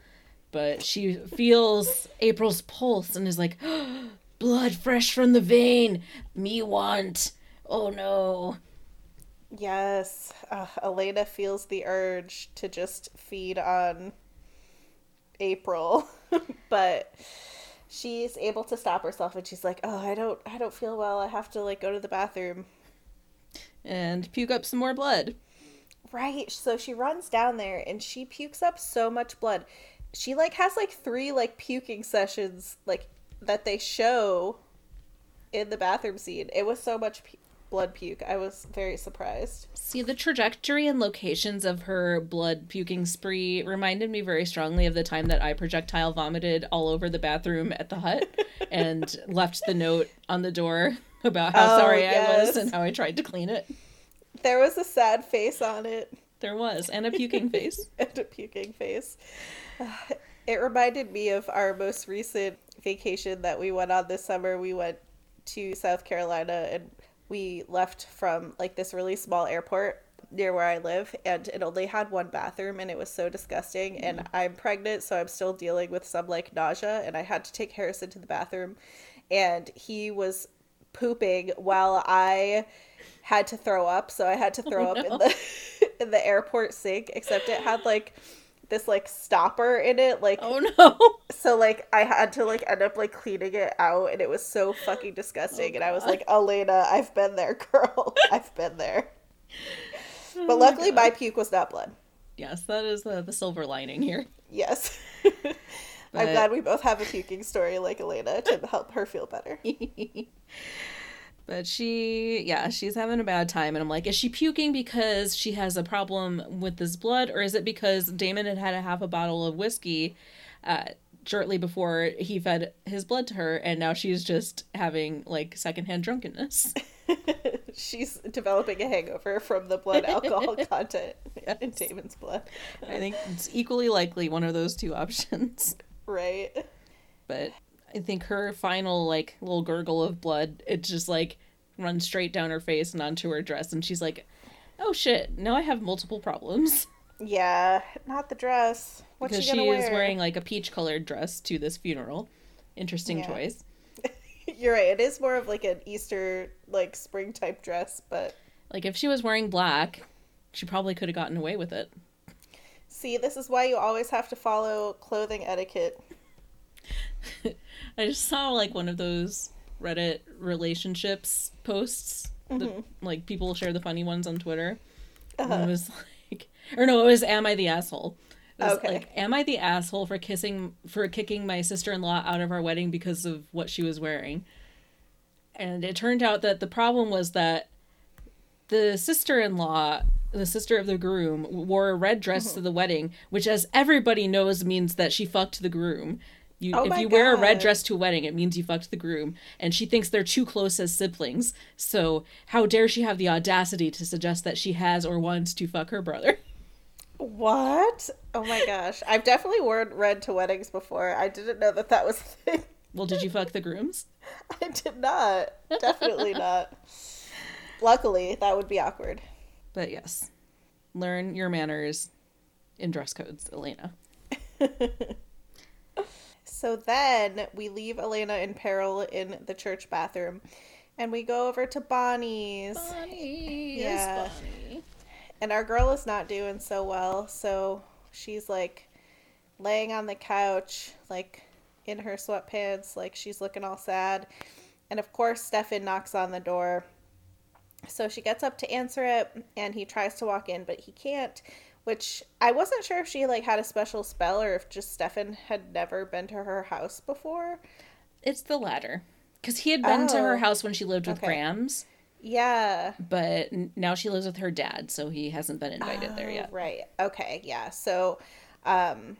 But she feels April's pulse and is like, blood fresh from the vein. Me want. Oh no. Yes, uh, Elena feels the urge to just feed on April, but she's able to stop herself and she's like, "Oh, I don't I don't feel well. I have to like go to the bathroom." And puke up some more blood. Right. So she runs down there and she pukes up so much blood. She like has like three like puking sessions like that they show in the bathroom scene. It was so much pu- blood puke. I was very surprised. See, the trajectory and locations of her blood puking spree reminded me very strongly of the time that I projectile vomited all over the bathroom at the hut and left the note on the door about how Oh, sorry I was and how I tried to clean it. There was a sad face on it. There was, and a puking face. and a puking face. It reminded me of our most recent vacation that we went on this summer. We went to South Carolina and we left from like this really small airport near where I live and it only had one bathroom and it was so disgusting and mm. I'm pregnant so I'm still dealing with some like nausea and I had to take Harrison to the bathroom and he was pooping while I had to throw up so I had to throw up in the in the airport sink except it had like this like stopper in it like Oh no. so like I had to like end up like cleaning it out and it was so fucking disgusting oh, and I was like Elena I've been there girl. I've been there. But oh, luckily my puke was not blood. Yes, that is the, the silver lining here. yes. But- I'm glad we both have a puking story like Elena to help her feel better But she, yeah, she's having a bad time. And I'm like, is she puking because she has a problem with this blood? Or is it because Damon had had a half a bottle of whiskey uh, shortly before he fed his blood to her? And now she's just having like secondhand drunkenness. she's developing a hangover from the blood alcohol content in Damon's blood I think it's equally likely one of those two options. right But I think her final like little gurgle of blood, it just like runs straight down her face and onto her dress. And she's like, oh shit, now I have multiple problems. yeah not the dress what's because she she wear is wearing like a peach colored dress to this funeral. Interesting Yeah. choice. You're right. It is more of like an Easter, like spring type dress, but Like if she was wearing black, she probably could have gotten away with it. see, this is why you always have to follow clothing etiquette. I just saw like one of those Reddit relationships posts that like people share the funny ones on Twitter. And it was like or no, it was Am I the Asshole? It was Okay. Like, am I the asshole for kissing for kicking my sister-in-law out of our wedding because of what she was wearing? And it turned out that the problem was that the sister-in-law, the sister of the groom, wore a red dress Mm-hmm. to the wedding, which as everybody knows means that she fucked the groom. You, Oh if you wear a red dress to a wedding, it means you fucked the groom, and she thinks they're too close as siblings. So how dare she have the audacity to suggest that she has or wants to fuck her brother? What? Oh my gosh. I've definitely worn red to weddings before. I didn't know that that was a thing. Well, did you fuck the grooms? I did not. Definitely not. Luckily, that would be awkward. But yes, learn your manners in dress codes, Elena. So then we leave Elena in peril in the church bathroom and we go over to Bonnie's. Bonnie, Yeah. And our girl is not doing so well, so she's like laying on the couch, like in her sweatpants, like she's looking all sad. And of course, Stefan knocks on the door. So she gets up to answer it, and he tries to walk in, but he can't. Which I wasn't sure if she like had a special spell or if just Stefan had never been to her house before. It's the latter. Because he had been to her Oh. house when she lived with Okay. Grams, Yeah, but now she lives with her dad, so he hasn't been invited there Oh, yet. Right. Okay. Yeah. So, um,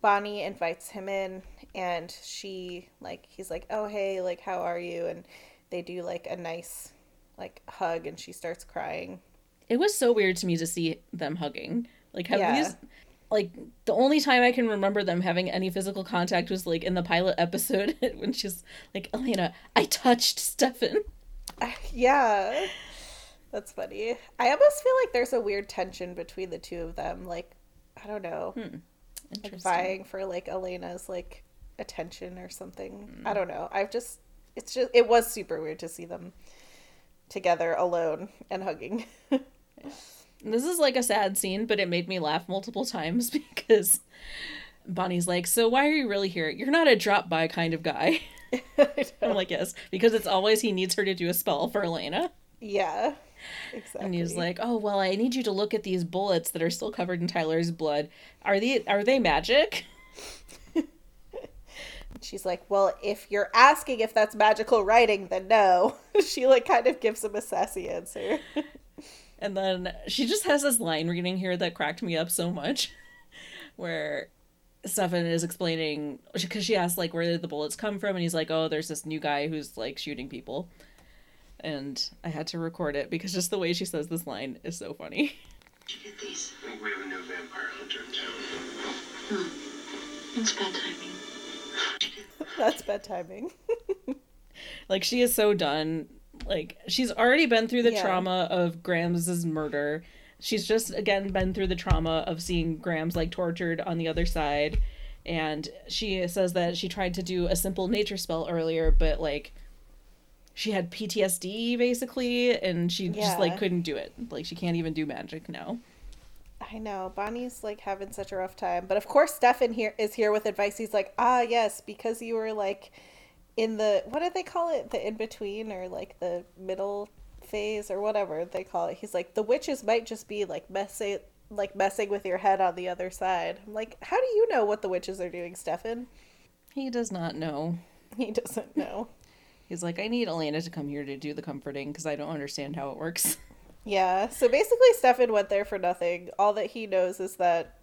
Bonnie invites him in, and she like he's like, "Oh hey, like how are you?" And they do like a nice like hug, and she starts crying. It was so weird to me to see them hugging. Like, have Yeah. these. Like, the only time I can remember them having any physical contact was, like, in the pilot episode when she's like, Elena, I touched Stefan. yeah, that's funny. I almost feel like there's a weird tension between the two of them. Like, I don't know, like vying for like Elena's like attention or something. Hmm. I don't know. I've just it's just it was super weird to see them together alone and hugging. This is like a sad scene, but it made me laugh multiple times because Bonnie's like, So why are you really here? You're not a drop by kind of guy. I'm like, Yes, because it's always he needs her to do a spell for Elena. yeah. Exactly. And he's like, "Oh well, I need you to look at these bullets that are still covered in Tyler's blood. Are they are they magic?" she's like, "Well, if you're asking if that's magical writing, then no." she like kind of gives him a sassy answer. And then she just has this line reading here that cracked me up so much, where Stefan is explaining because she asks like where did the bullets come from, and he's like, "Oh, there's this new guy who's like shooting people," and I had to record it because just the way she says this line is so funny. Did these? I think we have a new vampire hunter in town. It's bad timing. that's bad timing. Like she is so done. Like she's already been through the Yeah. trauma of Grams' murder. She's just again been through the trauma of seeing Grams like tortured on the other side. And she says that she tried to do a simple nature spell earlier, but like she had PTSD basically, and she just like couldn't do it. Like she can't even do magic now. I know Bonnie's like having such a rough time, but of course Stefan here is here with advice. He's like, "Ah, yes, because you were like in the what do they call it? The in between or like the middle phase or whatever they call it." He's like, "The witches might just be like messing like messing with your head on the other side." I'm like, "How do you know what the witches are doing, Stefan?" He does not know. He doesn't know. He's like, I need Elena to come here to do the comforting because I don't understand how it works. Yeah. So basically, Stefan went there for nothing. All that he knows is that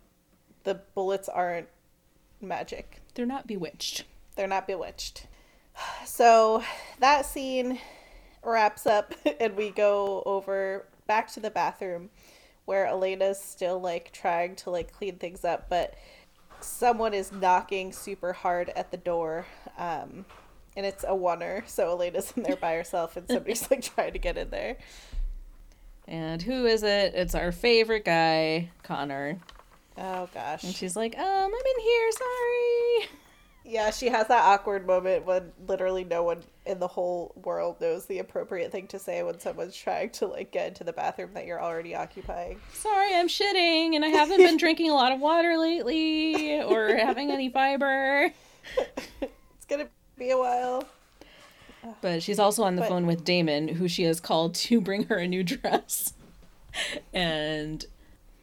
the bullets aren't magic. They're not bewitched. They're not bewitched. So that scene wraps up, and we go over back to the bathroom where Elena's still like trying to like clean things up, but someone is knocking super hard at the door. Um, and it's a oneer, so Elena's in there by herself, and somebody's like trying to get in there. And who is it? It's our favorite guy, Connor. Oh gosh. And she's like, um, I'm in here, sorry. Yeah, she has that awkward moment when literally no one in the whole world knows the appropriate thing to say when someone's trying to like get into the bathroom that you're already occupying. Sorry, I'm shitting and I haven't been drinking a lot of water lately or having any fiber. It's gonna be a while. But she's also on the But- phone with Damon, who she has called to bring her a new dress. And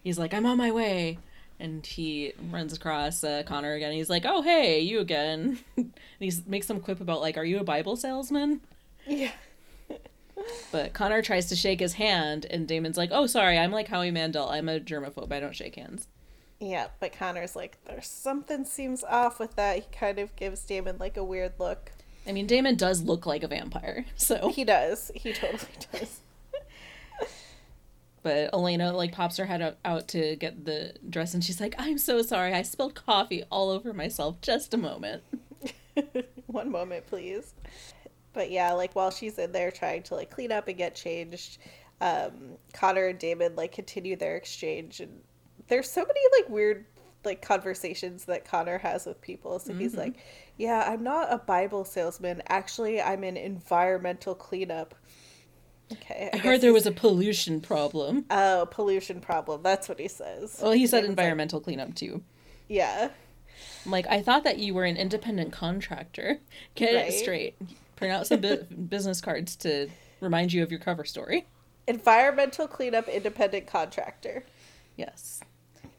he's like, I'm on my way. And he runs across uh, Connor again. He's like, "Oh, hey, you again." and he makes some quip about like, "Are you a Bible salesman?" Yeah. But Connor tries to shake his hand, and Damon's like, "Oh, sorry, I'm like Howie Mandel. I'm a germaphobe. I don't shake hands." Yeah, but Connor's like, there's something seems off with that. He kind of gives Damon like a weird look. I mean, Damon does look like a vampire, so. He does. He totally does. But Elena like pops her head out, out to get the dress, and she's like, "I'm so sorry. I spilled coffee all over myself. Just a moment." One moment, please. But yeah, like while she's in there trying to like clean up and get changed, um, Connor and Damon like continue their exchange, and there's so many like weird like conversations that Connor has with people. So he's like, "Yeah, I'm not a Bible salesman. Actually, I'm an environmental cleanup." Okay, I guess heard there was a pollution problem. oh pollution problem. That's what he says. Well, he said like, environmental cleanup too. yeah. I'm like, I thought that you were an independent contractor. Get Right. it straight. Print out some bu- business cards to remind you of your cover story. Environmental cleanup independent contractor. Yes.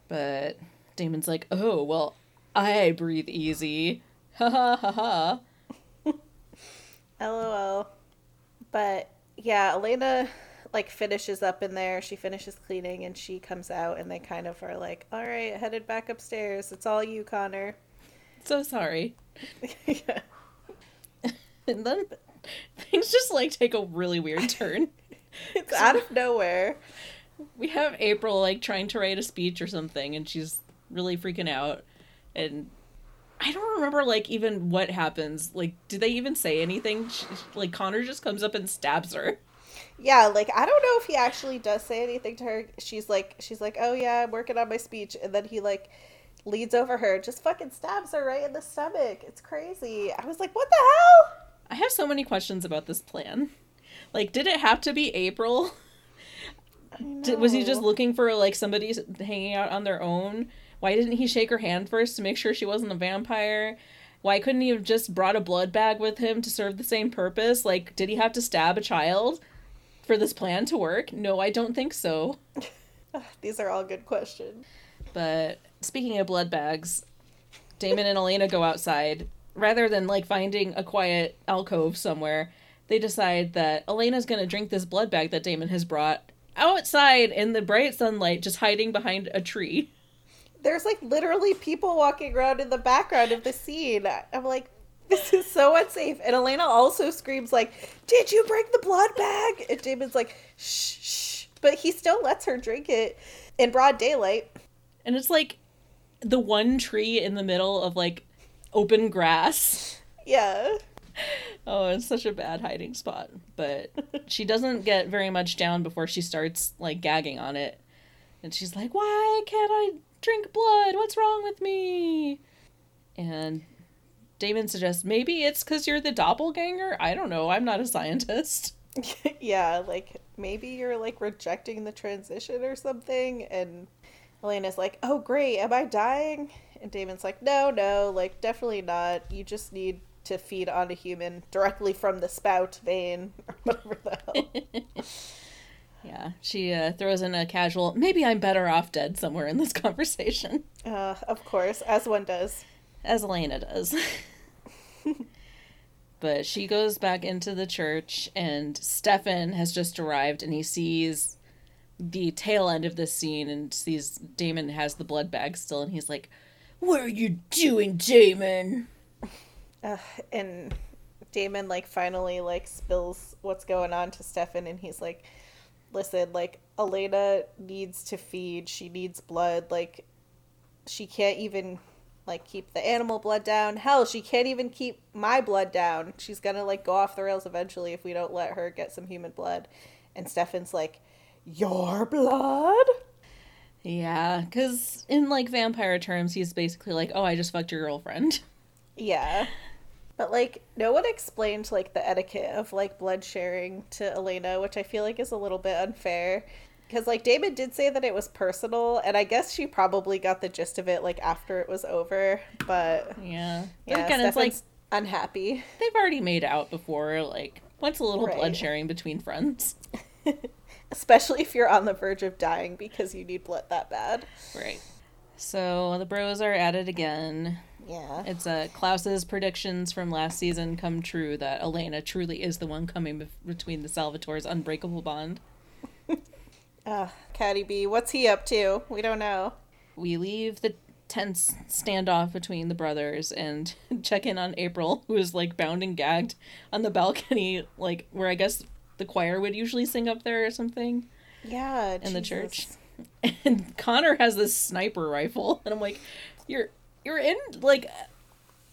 But Damon's like, oh, well, I breathe easy. Ha ha ha ha. LOL. But yeah, Elena like finishes up in there. She finishes cleaning and she comes out and they kind of are like, "All right, headed back upstairs. It's all you, Connor." So sorry. yeah. And then things just like take a really weird turn. It's out of nowhere. we have April like trying to write a speech or something, and she's really freaking out. And I don't remember like even what happens. Like, do they even say anything? Like Connor just comes up and stabs her. Yeah, like I don't know if he actually does say anything to her. She's like she's like, "Oh yeah, I'm working on my speech." And then he like leads over her, just fucking stabs her right in the stomach. It's crazy. I was like, "What the hell?" I have so many questions about this plan. Like, did it have to be April? Did, was he just looking for like somebody hanging out on their own? Why didn't he shake her hand first to make sure she wasn't a vampire? Why couldn't he have just brought a blood bag with him to serve the same purpose? Like, did he have to stab a child for this plan to work? No, I don't think so. These are all good questions. But speaking of blood bags, Damon and Elena go outside. Rather than like finding a quiet alcove somewhere, they decide that Elena's gonna drink this blood bag that Damon has brought outside in the bright sunlight, just hiding behind a tree. There's like literally people walking around in the background of the scene. I'm like, this is so unsafe. And Elena also screams like, "Did you bring the blood bag?" And Damon's like, "Shh, shh," but he still lets her drink it in broad daylight. And it's like the one tree in the middle of like open grass. Yeah, Oh, it's such a bad hiding spot. But she doesn't get very much down before she starts like gagging on it. And she's like, Why can't I drink blood? What's wrong with me? And Damon suggests maybe it's because you're the doppelganger. I don't know. I'm not a scientist. yeah, like maybe you're like rejecting the transition or something. And Elena's like, "Oh, great, am I dying?" And Damon's like, "No, no, like definitely not. You just need." To feed on a human directly from the spout vein, or whatever the hell. Yeah, she uh, throws in a casual, maybe I'm better off dead somewhere in this conversation. Uh, of course, as one does. as Elena does. but she goes back into the church, and Stefan has just arrived, and he sees the tail end of this scene and sees Damon has the blood bag still, and he's like, "What are you doing, Damon?" Uh, and Damon like finally like spills what's going on to Stefan, and he's like, "Listen, like Elena needs to feed. She needs blood. Like she can't even like keep the animal blood down. Hell, she can't even keep my blood down. She's gonna like go off the rails eventually if we don't let her get some human blood." And Stefan's like, "Your blood." Yeah, because in like vampire terms, he's basically like, "Oh, I just fucked your girlfriend." Yeah. But like no one explained like the etiquette of like blood sharing to Elena, which I feel like is a little bit unfair. Because like Damon did say that it was personal, and I guess she probably got the gist of it like after it was over. But Yeah, yeah, again, it's like unhappy. they've already made out before. Like, what's a little Right. blood sharing between friends? Especially if you're on the verge of dying because you need blood that bad. Right. So the bros are at it again. Yeah. It's uh, Klaus's predictions from last season come true that Elena truly is the one coming bef- between the Salvatore's unbreakable bond. Uh, Caddy B, what's he up to? We don't know. We leave the tense standoff between the brothers and check in on April, who is like bound and gagged on the balcony, like where I guess the choir would usually sing up there or something. Yeah. In the church. And Connor has this sniper rifle, and I'm like, you're you're in like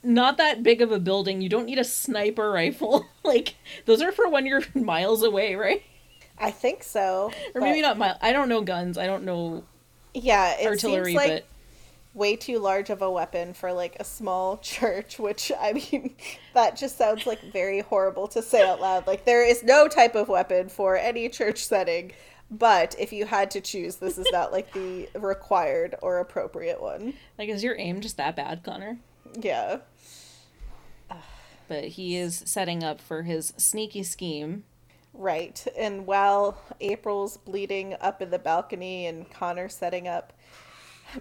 not that big of a building. You don't need a sniper rifle. like those are for when you're miles away, right? I think so. Or maybe not mile. I don't know guns. I don't know Yeah, it artillery, like but way too large of a weapon for like a small church, which I mean, that just sounds like very horrible to say out loud. Like there is no type of weapon for any church setting, but if you had to choose, this is not like the required or appropriate one. like is your aim just that bad, Connor? Yeah. But he is setting up for his sneaky scheme. Right. And while April's bleeding up in the balcony and Connor setting up,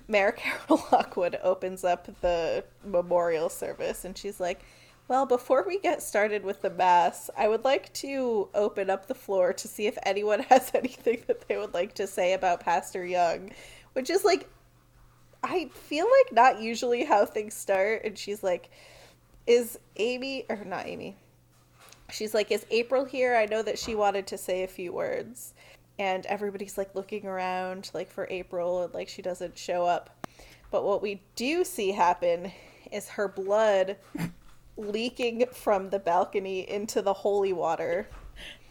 Mayor Carol Lockwood opens up the memorial service and she's like, Well, before we get started with the Mass, I would like to open up the floor to see if anyone has anything that they would like to say about Pastor Young, which is like, I feel like not usually how things start. And she's like, Is Amy, or not Amy, she's like, Is April here? I know that she wanted to say a few words. And everybody's like looking around, like for April, and like she doesn't show up. But what we do see happen is her blood leaking from the balcony into the holy water.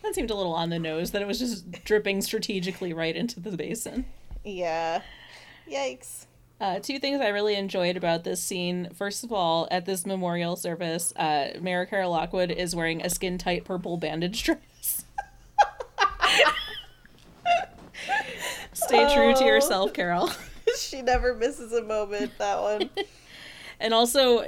That seemed a little on the nose that it was just dripping strategically right into the basin. Yeah. Yikes. Uh, two things I really enjoyed about this scene. First of all, at this memorial service, uh, Carol Lockwood is wearing a skin tight purple bandage dress. Stay true to Oh. yourself, Carol. she never misses a moment, that one. And also,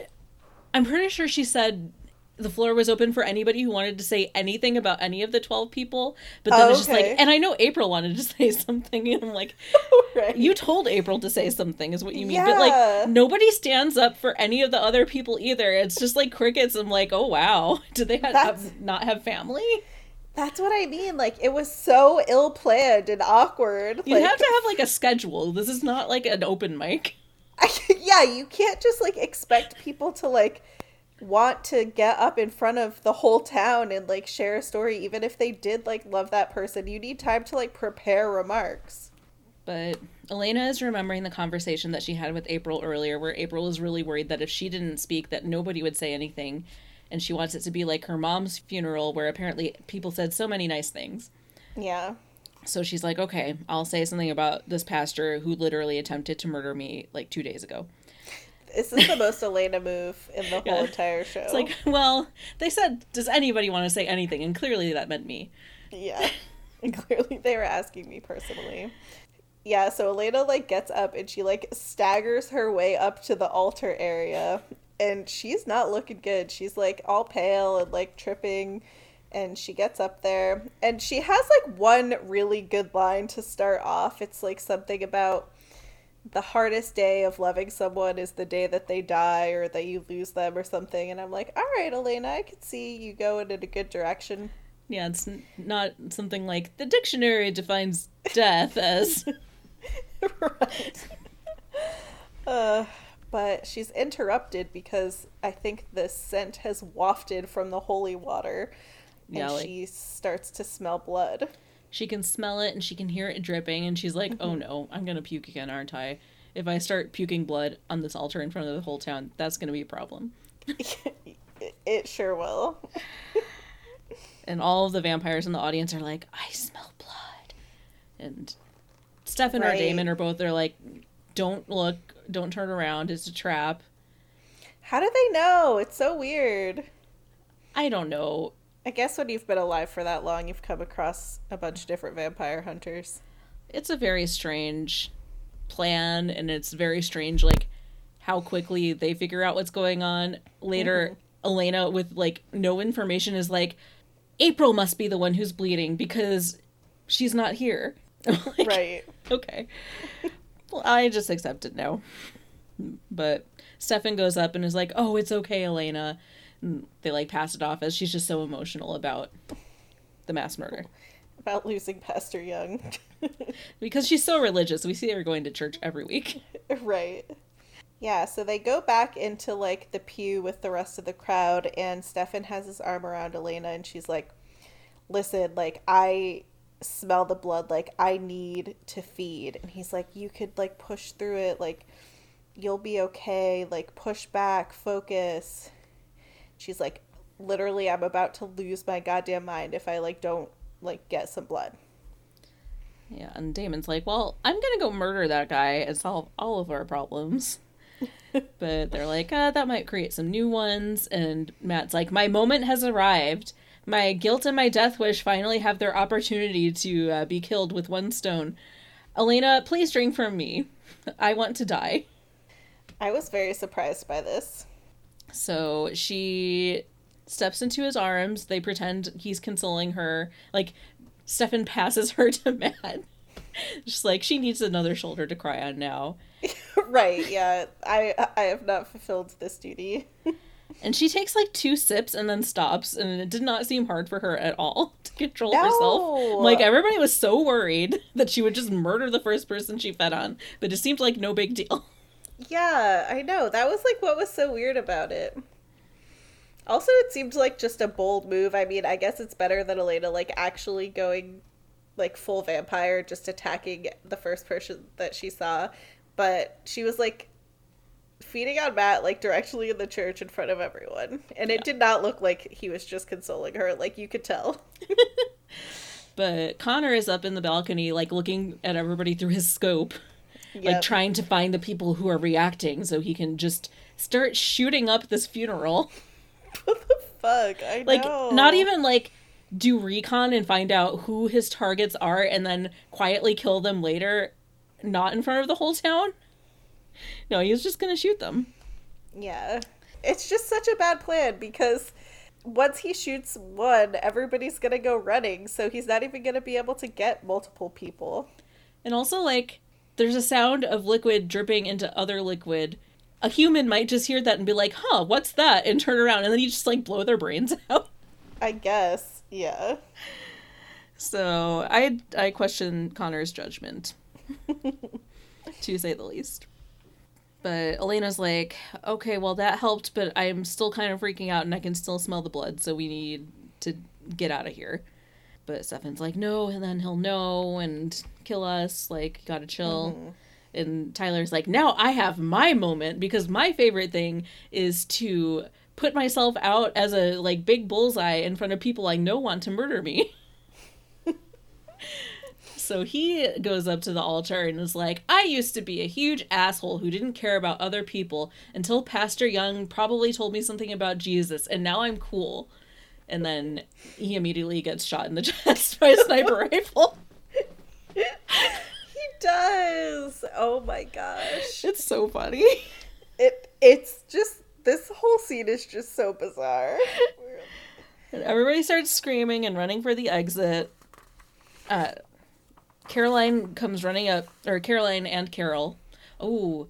I'm pretty sure she said the floor was open for anybody who wanted to say anything about any of the 12 people. But then Oh, it's just okay. like, and I know April wanted to say something, and I'm like, right. you told April to say something, is what you mean. But like, nobody stands up for any of the other people either. It's just like crickets. I'm like, oh wow, did they have, have- not have family? That's what I mean. Like, it was so ill planned and awkward. You like, have to have like a schedule. This is not like an open mic. yeah, you can't just like expect people to like want to get up in front of the whole town and like share a story even if they did like love that person. You need time to like prepare remarks. But Elena is remembering the conversation that she had with April earlier, where April was really worried that if she didn't speak, that nobody would say anything, and she wants it to be like her mom's funeral, where apparently people said so many nice things. Yeah. So she's like, "Okay, I'll say something about this pastor who literally attempted to murder me like two days ago." This is the most Elena move in the whole Yeah. entire show. It's like, well, they said, "Does anybody want to say anything?" And clearly that meant me. Yeah. And clearly they were asking me personally. Yeah, so Elena like gets up and she like staggers her way up to the altar area and she's not looking good. She's like all pale and like tripping and she gets up there and she has like one really good line to start off. It's like something about the hardest day of loving someone is the day that they die or that you lose them or something and I'm like, "All right, Elena, I can see you going in a good direction." Yeah, it's n- not something like the dictionary defines death as. right. Uh, but she's interrupted because I think the scent has wafted from the holy water, and Yeah, like- she starts to smell blood. She can smell it and she can hear it dripping, and she's like, "Oh mm-hmm. no, I'm gonna puke again, aren't I? If I start puking blood on this altar in front of the whole town, that's gonna be a problem." it, sure will. And all of the vampires in the audience are like, "I smell blood," and Stefan or Right. Damon are both. They're like, "Don't look, don't turn around. It's a trap." How do they know? It's so weird. I don't know. I guess when you've been alive for that long, you've come across a bunch of different vampire hunters. It's a very strange plan, and it's very strange, like how quickly they figure out what's going on. Later, mm-hmm. Elena, with like no information, is like, April must be the one who's bleeding because she's not here. Like, Right. Okay. Well, I just accept it now. But Stefan goes up and is like, "Oh, it's okay, Elena." They like pass it off as she's just so emotional about the mass murder About losing Pastor Young. because she's so religious. We see her going to church every week. right. Yeah, so they go back into like the pew with the rest of the crowd, and Stefan has his arm around Elena, and she's like, Listen, like, I smell the blood, like, I need to feed. And he's like, You could, like, push through it, like, you'll be okay, like, push back, focus. She's like, Literally, I'm about to lose my goddamn mind if I, like, don't, like, get some blood. Yeah, and Damon's like, "Well, I'm gonna go murder that guy and solve all of our problems." but they're like, uh, "That might create some new ones." And Matt's like, "My moment has arrived. My guilt and my death wish finally have their opportunity to uh, be killed with one stone. Elena, please drink from me. I want to die." I was very surprised by this. So she steps into his arms. They pretend he's consoling her. Like, Stefan passes her to Matt. Just like, she needs another shoulder to cry on now. right, yeah. I I have not fulfilled this duty. And she takes like two sips and then stops, and it did not seem hard for her at all to control No. herself. Like, everybody was so worried that she would just murder the first person she fed on, but it seemed like no big deal. Yeah, I know. That was like what was so weird about it. Also, it seemed like just a bold move. I mean, I guess it's better than Elena like actually going like full vampire, just attacking the first person that she saw. But she was like feeding on Matt like directly in the church in front of everyone. And it did not look like he was just consoling her, like you could tell. But Connor is up in the balcony, like looking at everybody through his scope. Like trying to find the people who are reacting so he can just start shooting up this funeral. what the fuck? I know. Like know. not even like do recon and find out who his targets are and then quietly kill them later not in front of the whole town. No, he was just going to shoot them. Yeah. It's just such a bad plan because once he shoots one, everybody's gonna go running, so he's not even gonna be able to get multiple people. And also like there's a sound of liquid dripping into other liquid. A human might just hear that and be like, "Huh, what's that?" and turn around and then you just like blow their brains out. I guess. Yeah. So I I question Connor's judgment, to say the least. But Elena's like, okay, well that helped, but I'm still kind of freaking out, and I can still smell the blood, so we need to get out of here. But Stefan's like, no, and then he'll know and kill us. Like, gotta chill. Mm-hmm. And Tyler's like, now I have my moment because my favorite thing is to put myself out as a like big bullseye in front of people I know want to murder me. So he goes up to the altar and is like, I used to be a huge asshole who didn't care about other people until Pastor Young probably told me something about Jesus, and now I'm cool. And then he immediately gets shot in the chest by a sniper rifle. He does. Oh my gosh. It's so funny. It it's just this whole scene is just so bizarre. And everybody starts screaming and running for the exit. Uh, Caroline comes running up, or Caroline and Carol. Oh,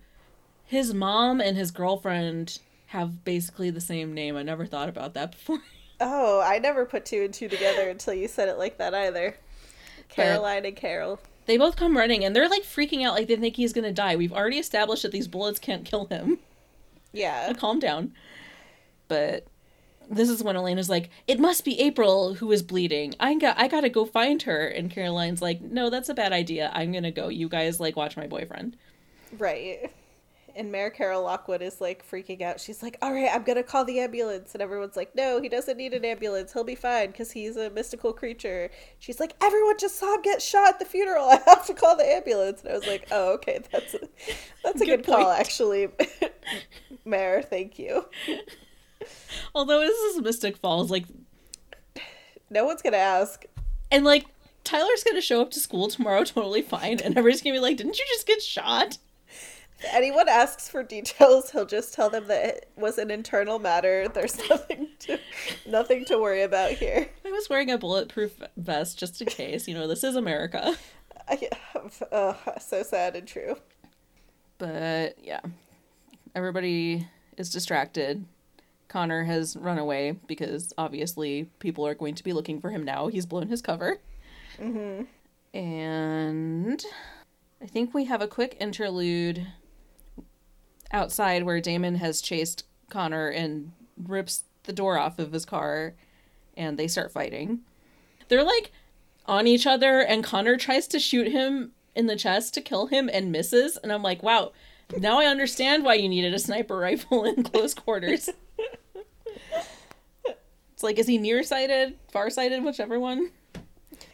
his mom and his girlfriend have basically the same name. I never thought about that before. Oh, I never put two and two together until you said it like that either. Caroline and Carol. They both come running and they're like freaking out like they think he's gonna die. We've already established that these bullets can't kill him. Yeah. Calm down. But this is when Elena's like, "It must be April who is bleeding. I got, I gotta go find her." And Caroline's like, "No, that's a bad idea. I'm gonna go. You guys like watch my boyfriend." Right. And Mayor Carol Lockwood is like freaking out. She's like, "All right, I'm gonna call the ambulance," and everyone's like, "No, he doesn't need an ambulance. He'll be fine because he's a mystical creature." She's like, "Everyone just saw him get shot at the funeral. I have to call the ambulance." And I was like, "Oh, okay, that's a, that's a Good good, call, actually, Mayor. Thank you." Although this is Mystic Falls, like, No one's gonna ask. and like Tyler's gonna show up to school tomorrow totally fine, and everybody's gonna be like, "Didn't you just get shot?" Anyone asks for details, he'll just tell them that it was an internal matter. There's nothing to nothing to worry about here. I was wearing a bulletproof vest just in case. You know, this is America. I, uh, so sad and true. But yeah, everybody is distracted. Connor has run away because obviously people are going to be looking for him now. He's blown his cover. Mm-hmm. And I think we have a quick interlude outside where Damon has chased Connor and rips the door off of his car and they start fighting. They're like on each other and Connor tries to shoot him in the chest to kill him and misses and I'm like, "Wow, now I understand why you needed a sniper rifle in close quarters." it's like is he nearsighted, farsighted, whichever one?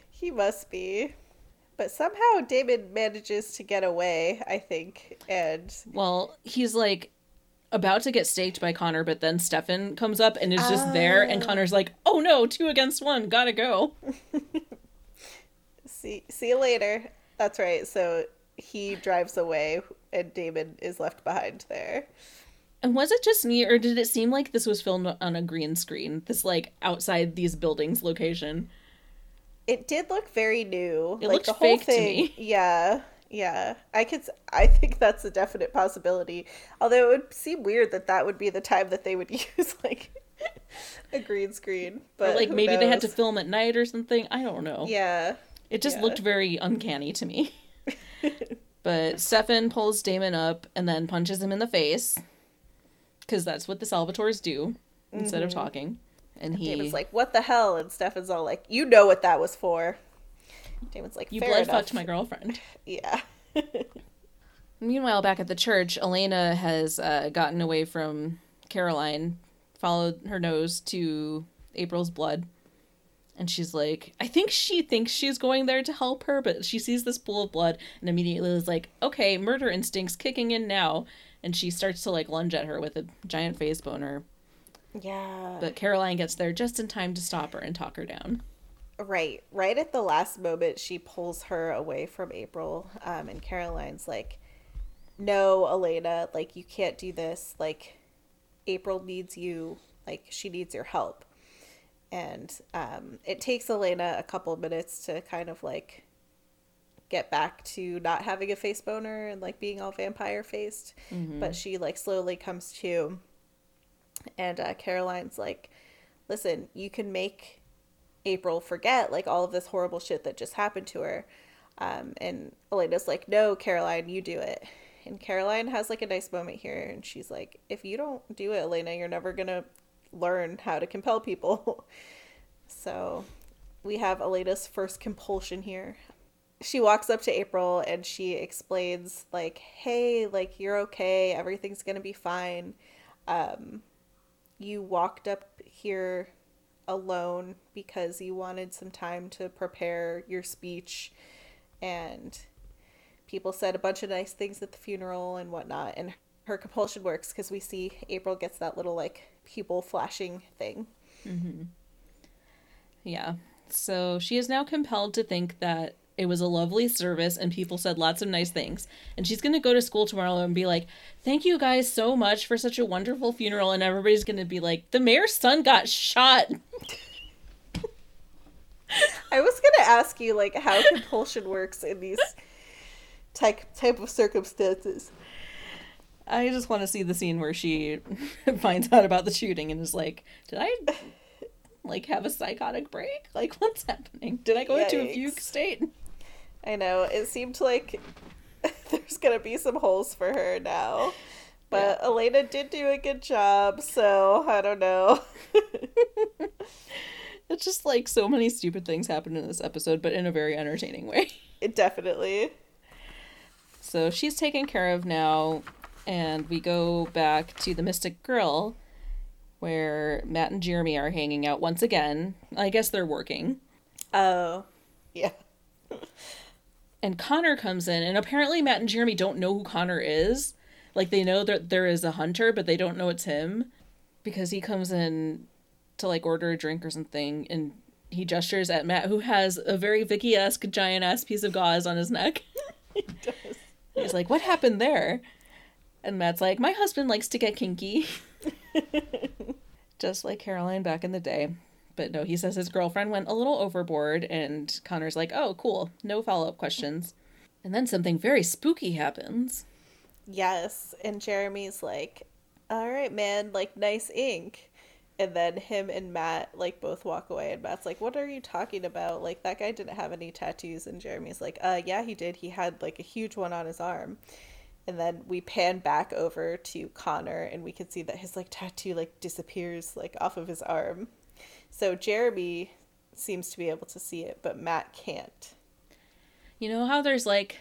He must be. But somehow Damon manages to get away, I think. And Well, he's like about to get staked by Connor, but then Stefan comes up and is just there, and ah. Connor's like, "Oh no, two against one, gotta go." see see you later. That's right. So he drives away and Damon is left behind there. And was it just me, or did it seem like this was filmed on a green screen? This like outside these buildings location. It did look very new. It like looked the whole thing. me. Yeah. Yeah. I could I think that's a definite possibility. Although it would seem weird that that would be the time that they would use like a green screen. But or like maybe they had to film at night or something. I don't know. Yeah. It just Yeah. looked very uncanny to me. but Stefan pulls Damon up and then punches him in the face. Because that's what the Salvatores do instead of mm-hmm. talking. And he Damon's like, "What the hell?" And Stefan's all like, "You know what that was for." Damon's like, You "Fair blood enough." fucked my girlfriend. Yeah. Meanwhile, back at the church, Elena has uh, gotten away from Caroline, followed her nose to April's blood. And she's like, I think she thinks she's going there to help her, but she sees this pool of blood and immediately is like, okay, murder instincts kicking in now. And she starts to like lunge at her with a giant face boner. Yeah. But Caroline gets there just in time to stop her and talk her down. Right, right at the last moment, she pulls her away from April, um, and Caroline's like, "No, Elena, like you can't do this. Like, April needs you. Like, she needs your help." And um, it takes Elena a couple minutes to kind of like get back to not having a face boner and like being all vampire faced, but she like slowly comes to. And uh, Caroline's like, "Listen, you can make." April forget like all of this horrible shit that just happened to her. Um, and Elena's like, no, Caroline, you do it. And Caroline has like a nice moment here, and she's like, if you don't do it, Elena, you're never gonna learn how to compel people. so we have Elena's first compulsion here. She walks up to April and she explains, like, hey, like, you're okay, everything's gonna be fine. Um, you walked up here alone because you wanted some time to prepare your speech and people said a bunch of nice things at the funeral and whatnot and her compulsion works because we see april gets that little like pupil flashing thing mm-hmm. Yeah. So she is now compelled to think that it was a lovely service and people said lots of nice things. And she's going to go to school tomorrow and be like, Thank you guys so much for such a wonderful funeral. And everybody's going to be like, The mayor's son got shot. i was gonna ask you like how compulsion works in these type type of circumstances I just want to see the scene where she finds out about the shooting and is like, Did I like have a psychotic break? Like, what's happening? Did I go into a fugue state? I know. It seemed like there's gonna be some holes for her now. But Elena did do a good job, so I don't know. It's just like so many stupid things happen in this episode, but in a very entertaining way. it definitely. So she's taken care of now, and we go back to the Mystic Grill, where Matt and Jeremy are hanging out once again. I guess they're working. Oh. Yeah. And Connor comes in, and apparently Matt and Jeremy don't know who Connor is. Like they know that there is a hunter, but they don't know it's him because he comes in to like order a drink or something, and he gestures at Matt, who has a very Vicki esque giant ass piece of gauze on his neck. he does. He's like, "What happened there?" And Matt's like, "My husband likes to get kinky." Just like Caroline back in the day. But no, he says his girlfriend went a little overboard, and Connor's like, oh, cool, no follow up questions. And then something very spooky happens. Yes, and Jeremy's like, "All right, man, like nice ink." And then him and Matt like both walk away and Matt's like, "What are you talking about? Like that guy didn't have any tattoos." And Jeremy's like, "Uh yeah, he did. He had like a huge one on his arm." And then we pan back over to Connor and we can see that his like tattoo like disappears like off of his arm. So Jeremy seems to be able to see it, but Matt can't. You know how there's like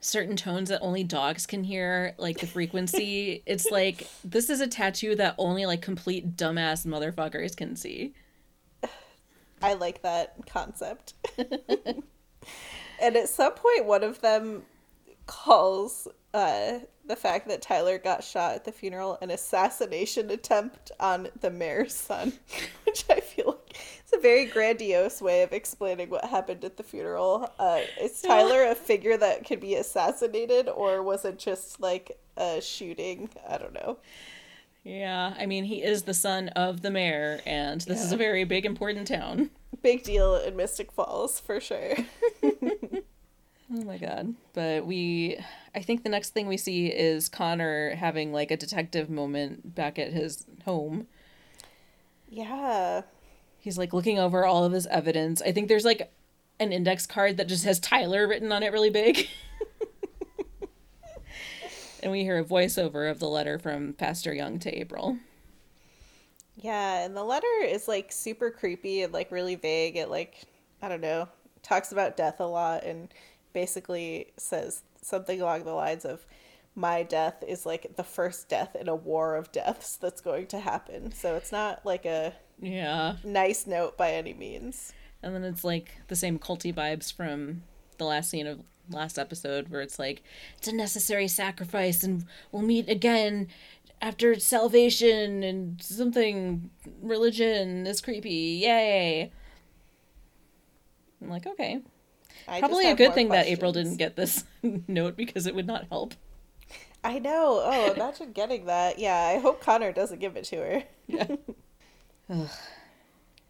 certain tones that only dogs can hear, like the frequency? it's like this is a tattoo that only like complete dumbass motherfuckers can see. I like that concept. and at some point, one of them calls uh, the fact that Tyler got shot at the funeral an assassination attempt on the mayor's son, which I feel like it's a very grandiose way of explaining what happened at the funeral. Uh, is Tyler a figure that could be assassinated, or was it just like a shooting? I don't know. Yeah, I mean, he is the son of the mayor, and this is a very big, important town. Big deal in Mystic Falls for sure. Oh my god. But we I think the next thing we see is Connor having like a detective moment back at his home. yeah. He's like looking over all of his evidence. I think there's like an index card that just has Tyler written on it really big. and we hear a voiceover of the letter from Pastor Young to April. Yeah, and the letter is like super creepy and like really vague. It like I don't know, talks about death a lot and basically says something along the lines of my death is like the first death in a war of deaths that's going to happen. So it's not like a Yeah. nice note by any means. And then it's like the same culty vibes from the last scene of last episode where it's like it's a necessary sacrifice and we'll meet again after salvation and something religion is creepy. Yay. I'm like, okay. I Probably a good thing that April didn't get this note because it would not help. I know. Oh, imagine getting that. Yeah, I hope Connor doesn't give it to her. yeah.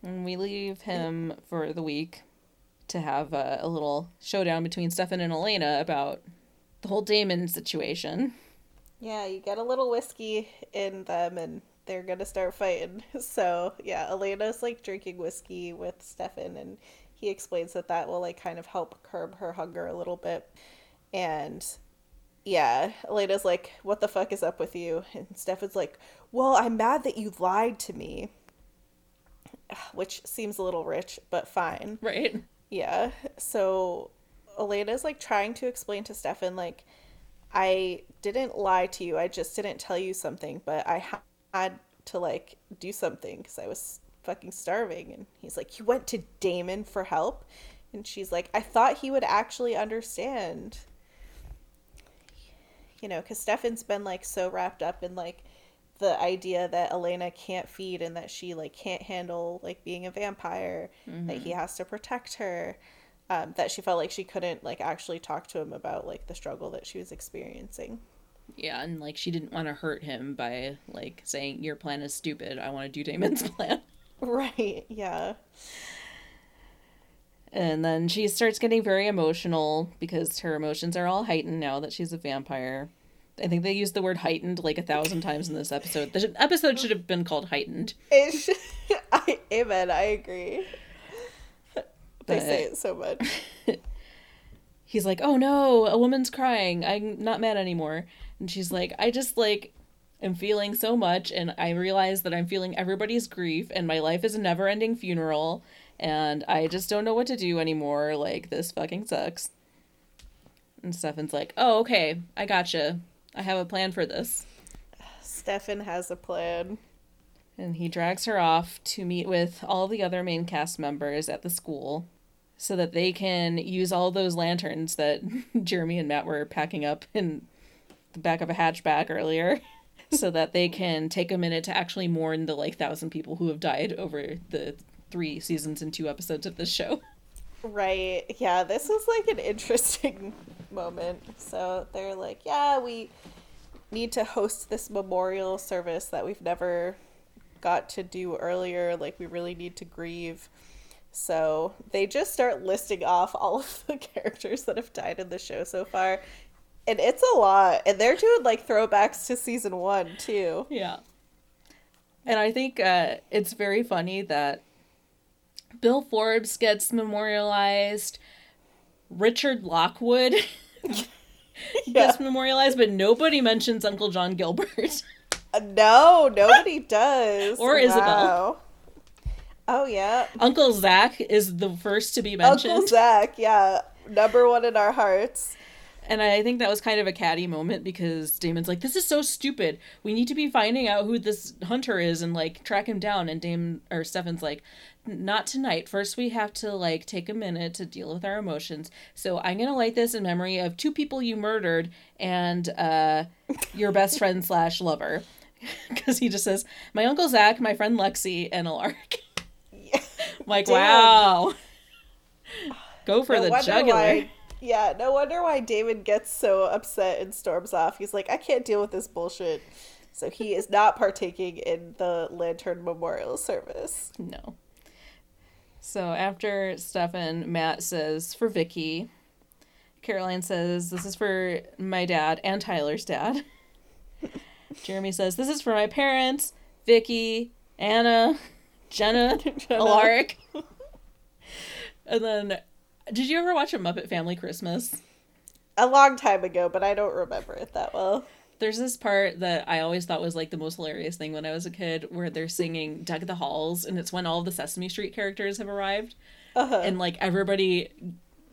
And we leave him for the week to have a, a little showdown between Stefan and Elena about the whole Damon situation. Yeah, you get a little whiskey in them and they're gonna start fighting. So, yeah, Elena's like drinking whiskey with Stefan and he explains that that will like kind of help curb her hunger a little bit. And yeah, Elena's like, What the fuck is up with you? And Stefan's like, Well, I'm mad that you lied to me. Which seems a little rich, but fine. Right? Yeah. So Elena's like trying to explain to Stefan, like, I didn't lie to you. I just didn't tell you something, but I had to like do something because I was fucking starving. And he's like, You went to Damon for help? And she's like, I thought he would actually understand. You know, because Stefan's been like so wrapped up in like the idea that Elena can't feed and that she like can't handle like being a vampire, that he has to protect her, um, that she felt like she couldn't like actually talk to him about like the struggle that she was experiencing. Yeah, and like she didn't want to hurt him by like saying your plan is stupid. I want to do Damon's plan. Right. Yeah. And then she starts getting very emotional because her emotions are all heightened now that she's a vampire. I think they used the word heightened like a thousand times in this episode. The episode should have been called heightened. It should, I, amen. I agree. They say it so much. he's like, "Oh no, a woman's crying. I'm not mad anymore." And she's like, "I just like am feeling so much and I realize that I'm feeling everybody's grief and my life is a never-ending funeral and I just don't know what to do anymore. Like this fucking sucks." And Stefan's like, "Oh, okay. I gotcha. I have a plan for this." Stefan has a plan. And he drags her off to meet with all the other main cast members at the school so that they can use all those lanterns that Jeremy and Matt were packing up in the back of a hatchback earlier so that they can take a minute to actually mourn the like thousand people who have died over the three seasons and two episodes of this show. Right. Yeah, this is like an interesting moment. So they're like, yeah, we need to host this memorial service that we've never got to do earlier. Like, we really need to grieve. So they just start listing off all of the characters that have died in the show so far. And it's a lot. And they're doing like throwbacks to season one too. Yeah. And I think uh, it's very funny that Bill Forbes gets memorialized, Richard Lockwood gets memorialized, but nobody mentions Uncle John Gilbert. Uh, no, nobody does. Or Isobel. Oh yeah. Uncle Zach is the first to be mentioned. Uncle Zach, yeah. Number one in our hearts. And I think that was kind of a catty moment because Damon's like, "This is so stupid. We need to be finding out who this hunter is and like track him down." And Damon or Stefan's like, "Not tonight. First, we have to like take a minute to deal with our emotions. So I'm gonna light this in memory of two people you murdered and uh, your best friend slash lover." Because he just says, "My uncle Zach, my friend Lexi, and Alaric." Yeah. Like, Damn. wow. Go for No the jugular. why- yeah, no wonder why Damon gets so upset and storms off. He's like, I can't deal with this bullshit. So he is not partaking in the Lantern Memorial Service. No. So after Stefan, Matt says for Vicki. Caroline says this is for my dad and Tyler's dad. Jeremy says this is for my parents, Vicki, Anna, Jenna, Alaric. and then, did you ever watch a Muppet Family Christmas? A long time ago, but I don't remember it that well. There's this part that I always thought was like the most hilarious thing when I was a kid, where they're singing "Deck the Halls," and it's when all the Sesame Street characters have arrived, Uh-huh. and like everybody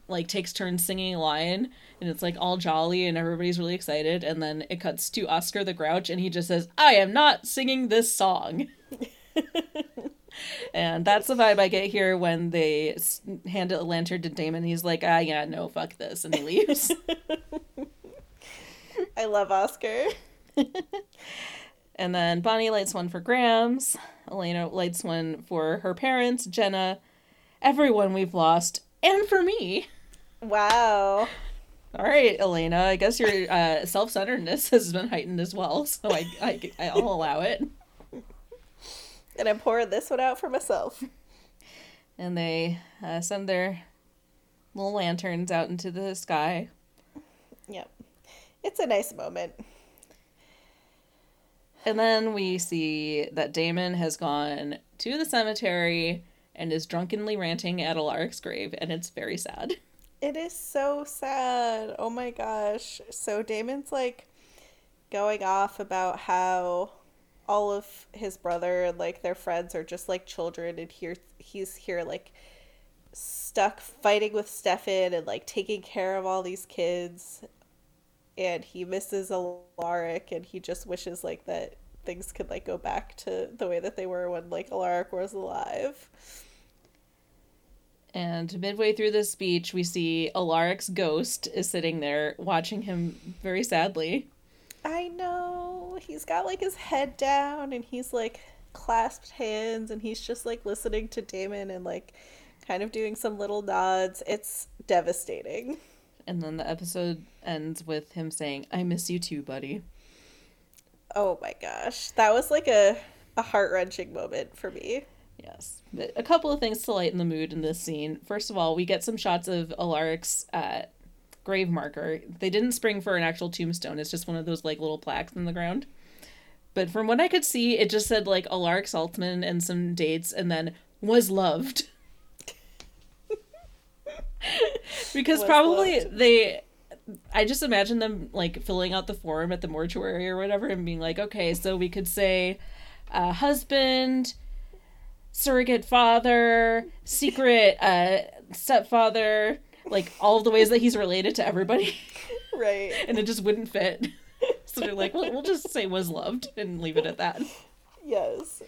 like takes turns singing a line, and it's like all jolly and everybody's really excited, and then it cuts to Oscar the Grouch, and he just says, "I am not singing this song." and that's the vibe I get here when they hand a lantern to Damon. He's like, "Ah, yeah, no, fuck this," and he leaves. I love Oscar. And then Bonnie lights one for Grams. Elena lights one for her parents, Jenna, everyone we've lost, and for me. Wow. All right, Elena. I guess your uh, self-centeredness has been heightened as well, so I, I I'll allow it. And I'm pouring this one out for myself. And they uh, send their little lanterns out into the sky. Yep. It's a nice moment. And then we see that Damon has gone to the cemetery and is drunkenly ranting at Alaric's grave, and it's very sad. It is so sad. Oh my gosh. So Damon's like going off about how all of his brother and like their friends are just like children and here he's here like stuck fighting with Stefan and like taking care of all these kids and he misses Alaric and he just wishes like that things could like go back to the way that they were when like Alaric was alive. And midway through this speech, we see Alaric's ghost is sitting there watching him very sadly. I know. He's got like his head down and he's like clasped hands and he's just like listening to Damon and like kind of doing some little nods. It's devastating. And then the episode ends with him saying, I miss you too, buddy. Oh my gosh. That was like a, a heart wrenching moment for me. Yes. But a couple of things to lighten the mood in this scene. First of all, we get some shots of Alaric's uh, grave marker. They didn't spring for an actual tombstone, it's just one of those like little plaques in the ground. But from what I could see, it just said like Alaric Saltzman and some dates and then was loved. because Was probably loved. they I just imagine them like filling out the form at the mortuary or whatever and being like, okay, so we could say uh, husband, surrogate father, secret uh, stepfather, like all the ways that he's related to everybody, Right. and it just wouldn't fit. So they're like, well, we'll just say was loved and leave it at that. Yes.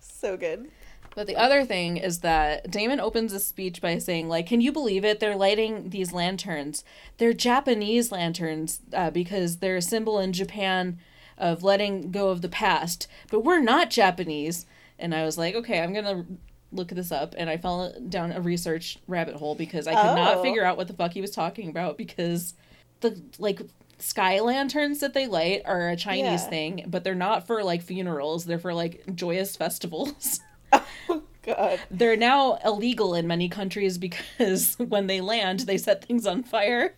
So good. But the other thing is that Damon opens his speech by saying, like, can you believe it? They're lighting these lanterns. They're Japanese lanterns uh, because they're a symbol in Japan of letting go of the past. But we're not Japanese. And I was like, okay, I'm going to look this up. And I fell down a research rabbit hole because I could not Oh. figure out what the fuck he was talking about because the, like, sky lanterns that they light are a Chinese Yeah. thing, but they're not for, like, funerals. They're for, like, joyous festivals. Oh, God. They're now illegal in many countries because when they land, they set things on fire.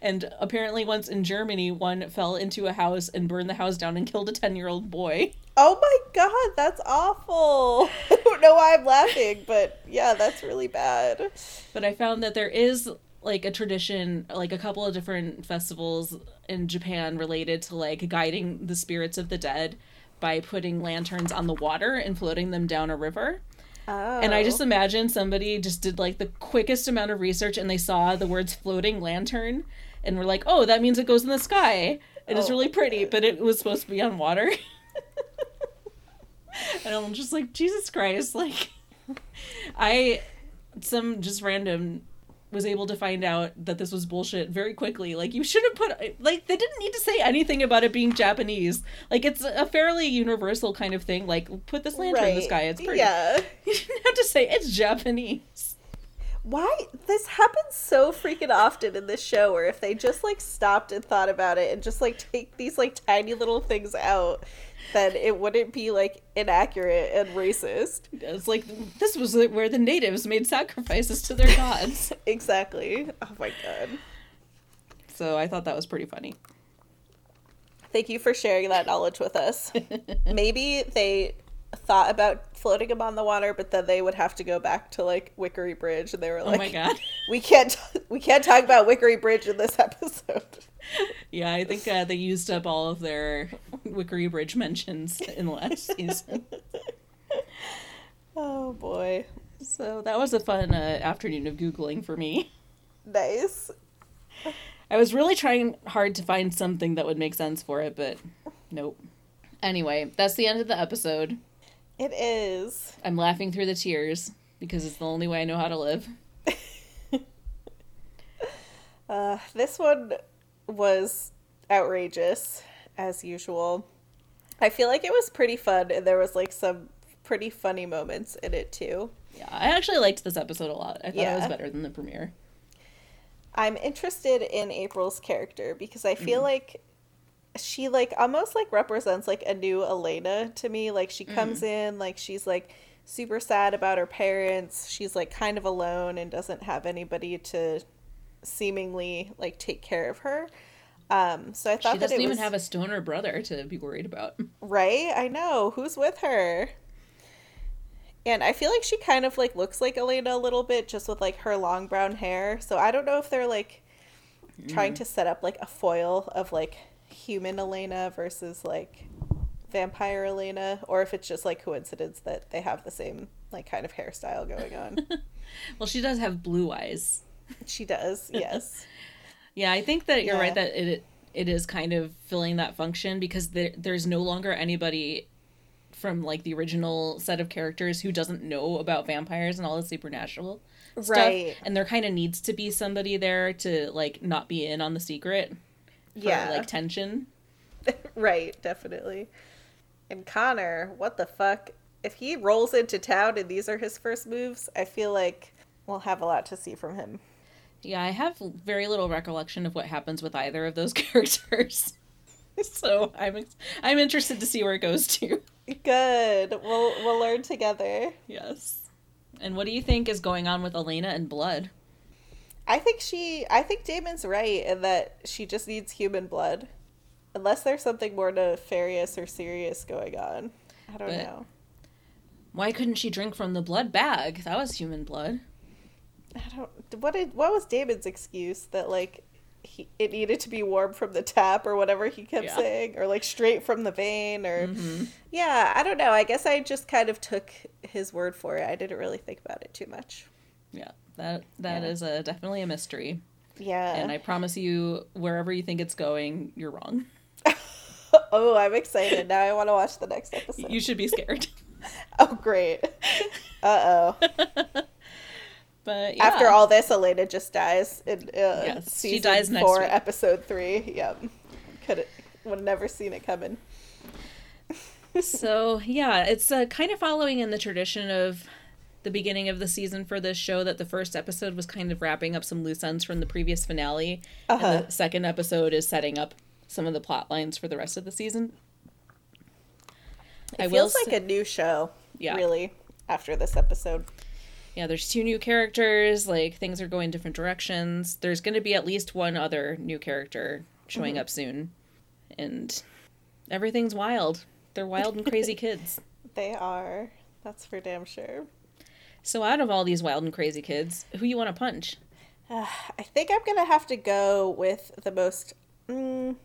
And apparently, once in Germany, one fell into a house and burned the house down and killed a 10 year old boy. Oh my god, that's awful. I don't know why I'm laughing, but yeah, that's really bad. But I found that there is like a tradition, like a couple of different festivals in Japan related to like guiding the spirits of the dead by putting lanterns on the water and floating them down a river. Oh. And I just oh. imagine somebody just did like the quickest amount of research and they saw the words floating lantern and were like, oh, that means it goes in the sky. It's Oh really my pretty, but it was supposed to be on water. and I'm just like, Jesus Christ. Like, I, some just random was able to find out that this was bullshit very quickly. Like, you should have put, like, they didn't need to say anything about it being Japanese. Like, it's a fairly universal kind of thing. Like, put this lantern in the sky. It's pretty. Yeah. You didn't have to say it's Japanese. Why this happens so freaking often in this show where if they just like stopped and thought about it and just like take these like tiny little things out, then it wouldn't be like inaccurate and racist. It's like this was where the natives made sacrifices to their gods. Exactly. Oh my god. so I thought that was pretty funny. Thank you for sharing that knowledge with us. Maybe they thought about floating them on the water, but then they would have to go back to like Wickery Bridge, and they were like, Oh my god. "We can't, we can't talk about Wickery Bridge in this episode." Yeah, I think uh, they used up all of their Wickery Bridge mentions in the last season. Oh boy, So that was a fun uh, afternoon of Googling for me. nice. I was really trying hard to find something that would make sense for it, but nope. Anyway, that's the end of the episode. It is. I'm laughing through the tears because it's the only way I know how to live. Uh, this one was outrageous as usual. I feel like it was pretty fun, and there was like some pretty funny moments in it too. Yeah, I actually liked this episode a lot. I thought it was better than the premiere. I'm interested in April's character because I Mm-hmm. feel like she like almost like represents like a new Elena to me. Like she comes Mm-hmm. in like she's like super sad about her parents. She's like kind of alone and doesn't have anybody to seemingly like take care of her. Um, so I thought She that doesn't it even was have a stoner brother to be worried about. right. I know who's with her. And I feel like she kind of like looks like Elena a little bit just with like her long brown hair. So I don't know if they're like trying to set up like a foil of like human Elena versus like vampire Elena or if it's just like coincidence that they have the same like kind of hairstyle going on. Well, she does have blue eyes. she does. Yes. Yeah, I think that you're Yeah. right that it it is kind of filling that function because there there's no longer anybody from like the original set of characters who doesn't know about vampires and all the supernatural stuff. Right. And there kind of needs to be somebody there to like not be in on the secret for yeah. like tension. right, definitely. And Connor, what the fuck? If he rolls into town and these are his first moves, I feel like we'll have a lot to see from him. Yeah, I have very little recollection of what happens with either of those characters. so I'm I'm interested to see where it goes to. Good. We'll we'll learn together. Yes. And what do you think is going on with Elena and Blood? I think she I think Damon's right in that she just needs human blood. Unless there's something more nefarious or serious going on. I don't But- know. Why couldn't she drink from the blood bag? That was human blood. I don't what did what was Damon's excuse that like he, it needed to be warm from the tap or whatever he kept Yeah. saying or like straight from the vein or Mm-hmm. yeah i don't know i guess i just kind of took his word for it i didn't really think about it too much Yeah, that that Yeah. is a definitely a mystery. yeah And I promise you, wherever you think it's going, you're wrong. oh i'm excited now i want to watch the next episode You should be scared. oh great uh-oh But yeah. after all this elena just dies in uh, Yes, she dies next four week. episode three yep could would have never seen it coming so yeah, it's uh, kind of following in the tradition of the beginning of the season for this show that the first episode was kind of wrapping up some loose ends from the previous finale, Uh-huh. and the second episode is setting up some of the plot lines for the rest of the season. it I feels like say- a new show Yeah. really after this episode yeah, there's two new characters. Like things are going different directions. There's going to be at least one other new character showing up soon, and everything's wild. They're wild and crazy kids. They are. That's for damn sure. So out of all these wild and crazy kids, who you want to punch? I think I'm gonna have to go with the most. Mm,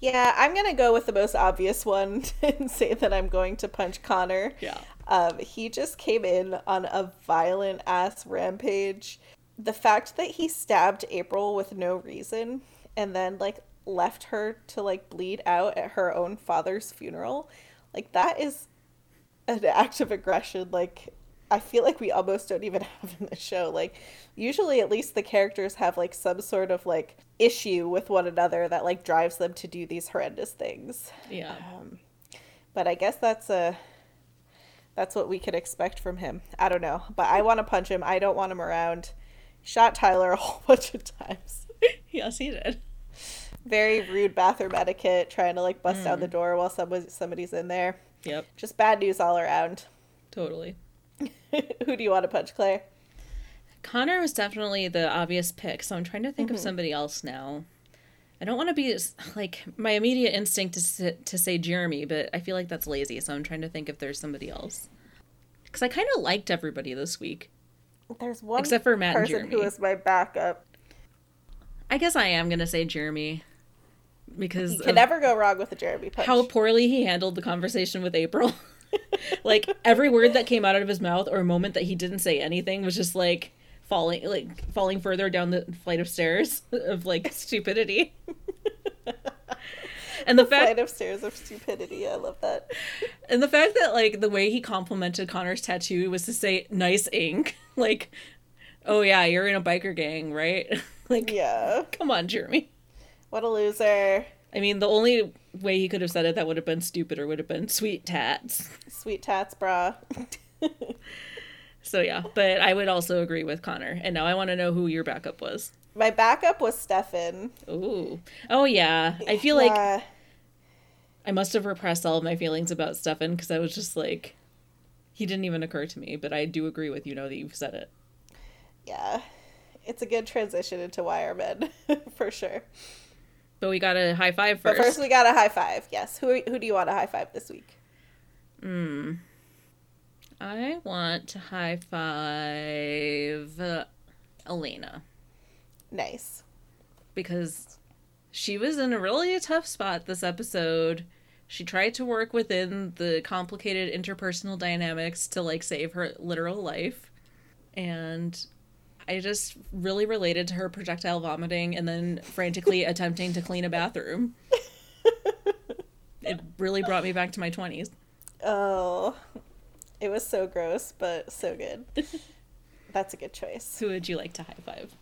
yeah, I'm gonna go with the most obvious one and say that I'm going to punch Connor. Yeah. Um, he just came in on a violent ass rampage. The fact that he stabbed April with no reason and then like left her to like bleed out at her own father's funeral, like that is an act of aggression. Like I feel like we almost don't even have in the show. Like usually at least the characters have like some sort of like issue with one another that like drives them to do these horrendous things. Yeah. Um, but I guess that's a that's what we could expect from him. I don't know, but I want to punch him. I don't want him around. Shot Tyler a whole bunch of times. yes, he did. Very rude bathroom etiquette, trying to like bust down the mm. door while somebody somebody's in there. Yep. Just bad news all around. Totally. Who do you want to punch, Claire? Connor was definitely the obvious pick, so I'm trying to think of mm-hmm. somebody else now. I don't want to be like my immediate instinct is to, to say Jeremy, but I feel like that's lazy, so I'm trying to think if there's somebody else. Because I kind of liked everybody this week. There's one Except for Matt and person who Jeremy. is my backup. I guess I am gonna say Jeremy because You can never go wrong with a Jeremy punch. how poorly he handled the conversation with April. like every word that came out of his mouth or a moment that he didn't say anything was just like falling like falling further down the flight of stairs of like stupidity. and the fact flight of stairs of stupidity. I love that. and the fact that like the way he complimented Connor's tattoo was to say nice ink. Like, oh yeah, you're in a biker gang, right? like Yeah. come on, Jeremy. What a loser. I mean, the only way he could have said it that would have been stupid or would have been sweet tats. Sweet tats, brah. So yeah, but I would also agree with Connor. And now I want to know who your backup was. My backup was Stefan. Ooh. Oh yeah. I feel like I must have repressed all of my feelings about Stefan because I was just like he didn't even occur to me, but I do agree with you now that you've said it. yeah. It's a good transition into Wireman, for sure. But we got a high five first. But first. we got a high five. Yes. Who who do you want a high five this week? Hmm. I want to high five uh, Elena Nice. because she was in a really tough spot this episode. She tried to work within the complicated interpersonal dynamics to like save her literal life. And I just really related to her projectile vomiting and then frantically attempting to clean a bathroom. It really brought me back to my 20s. Oh, it was so gross, but so good. That's a good choice. Who would you like to high five?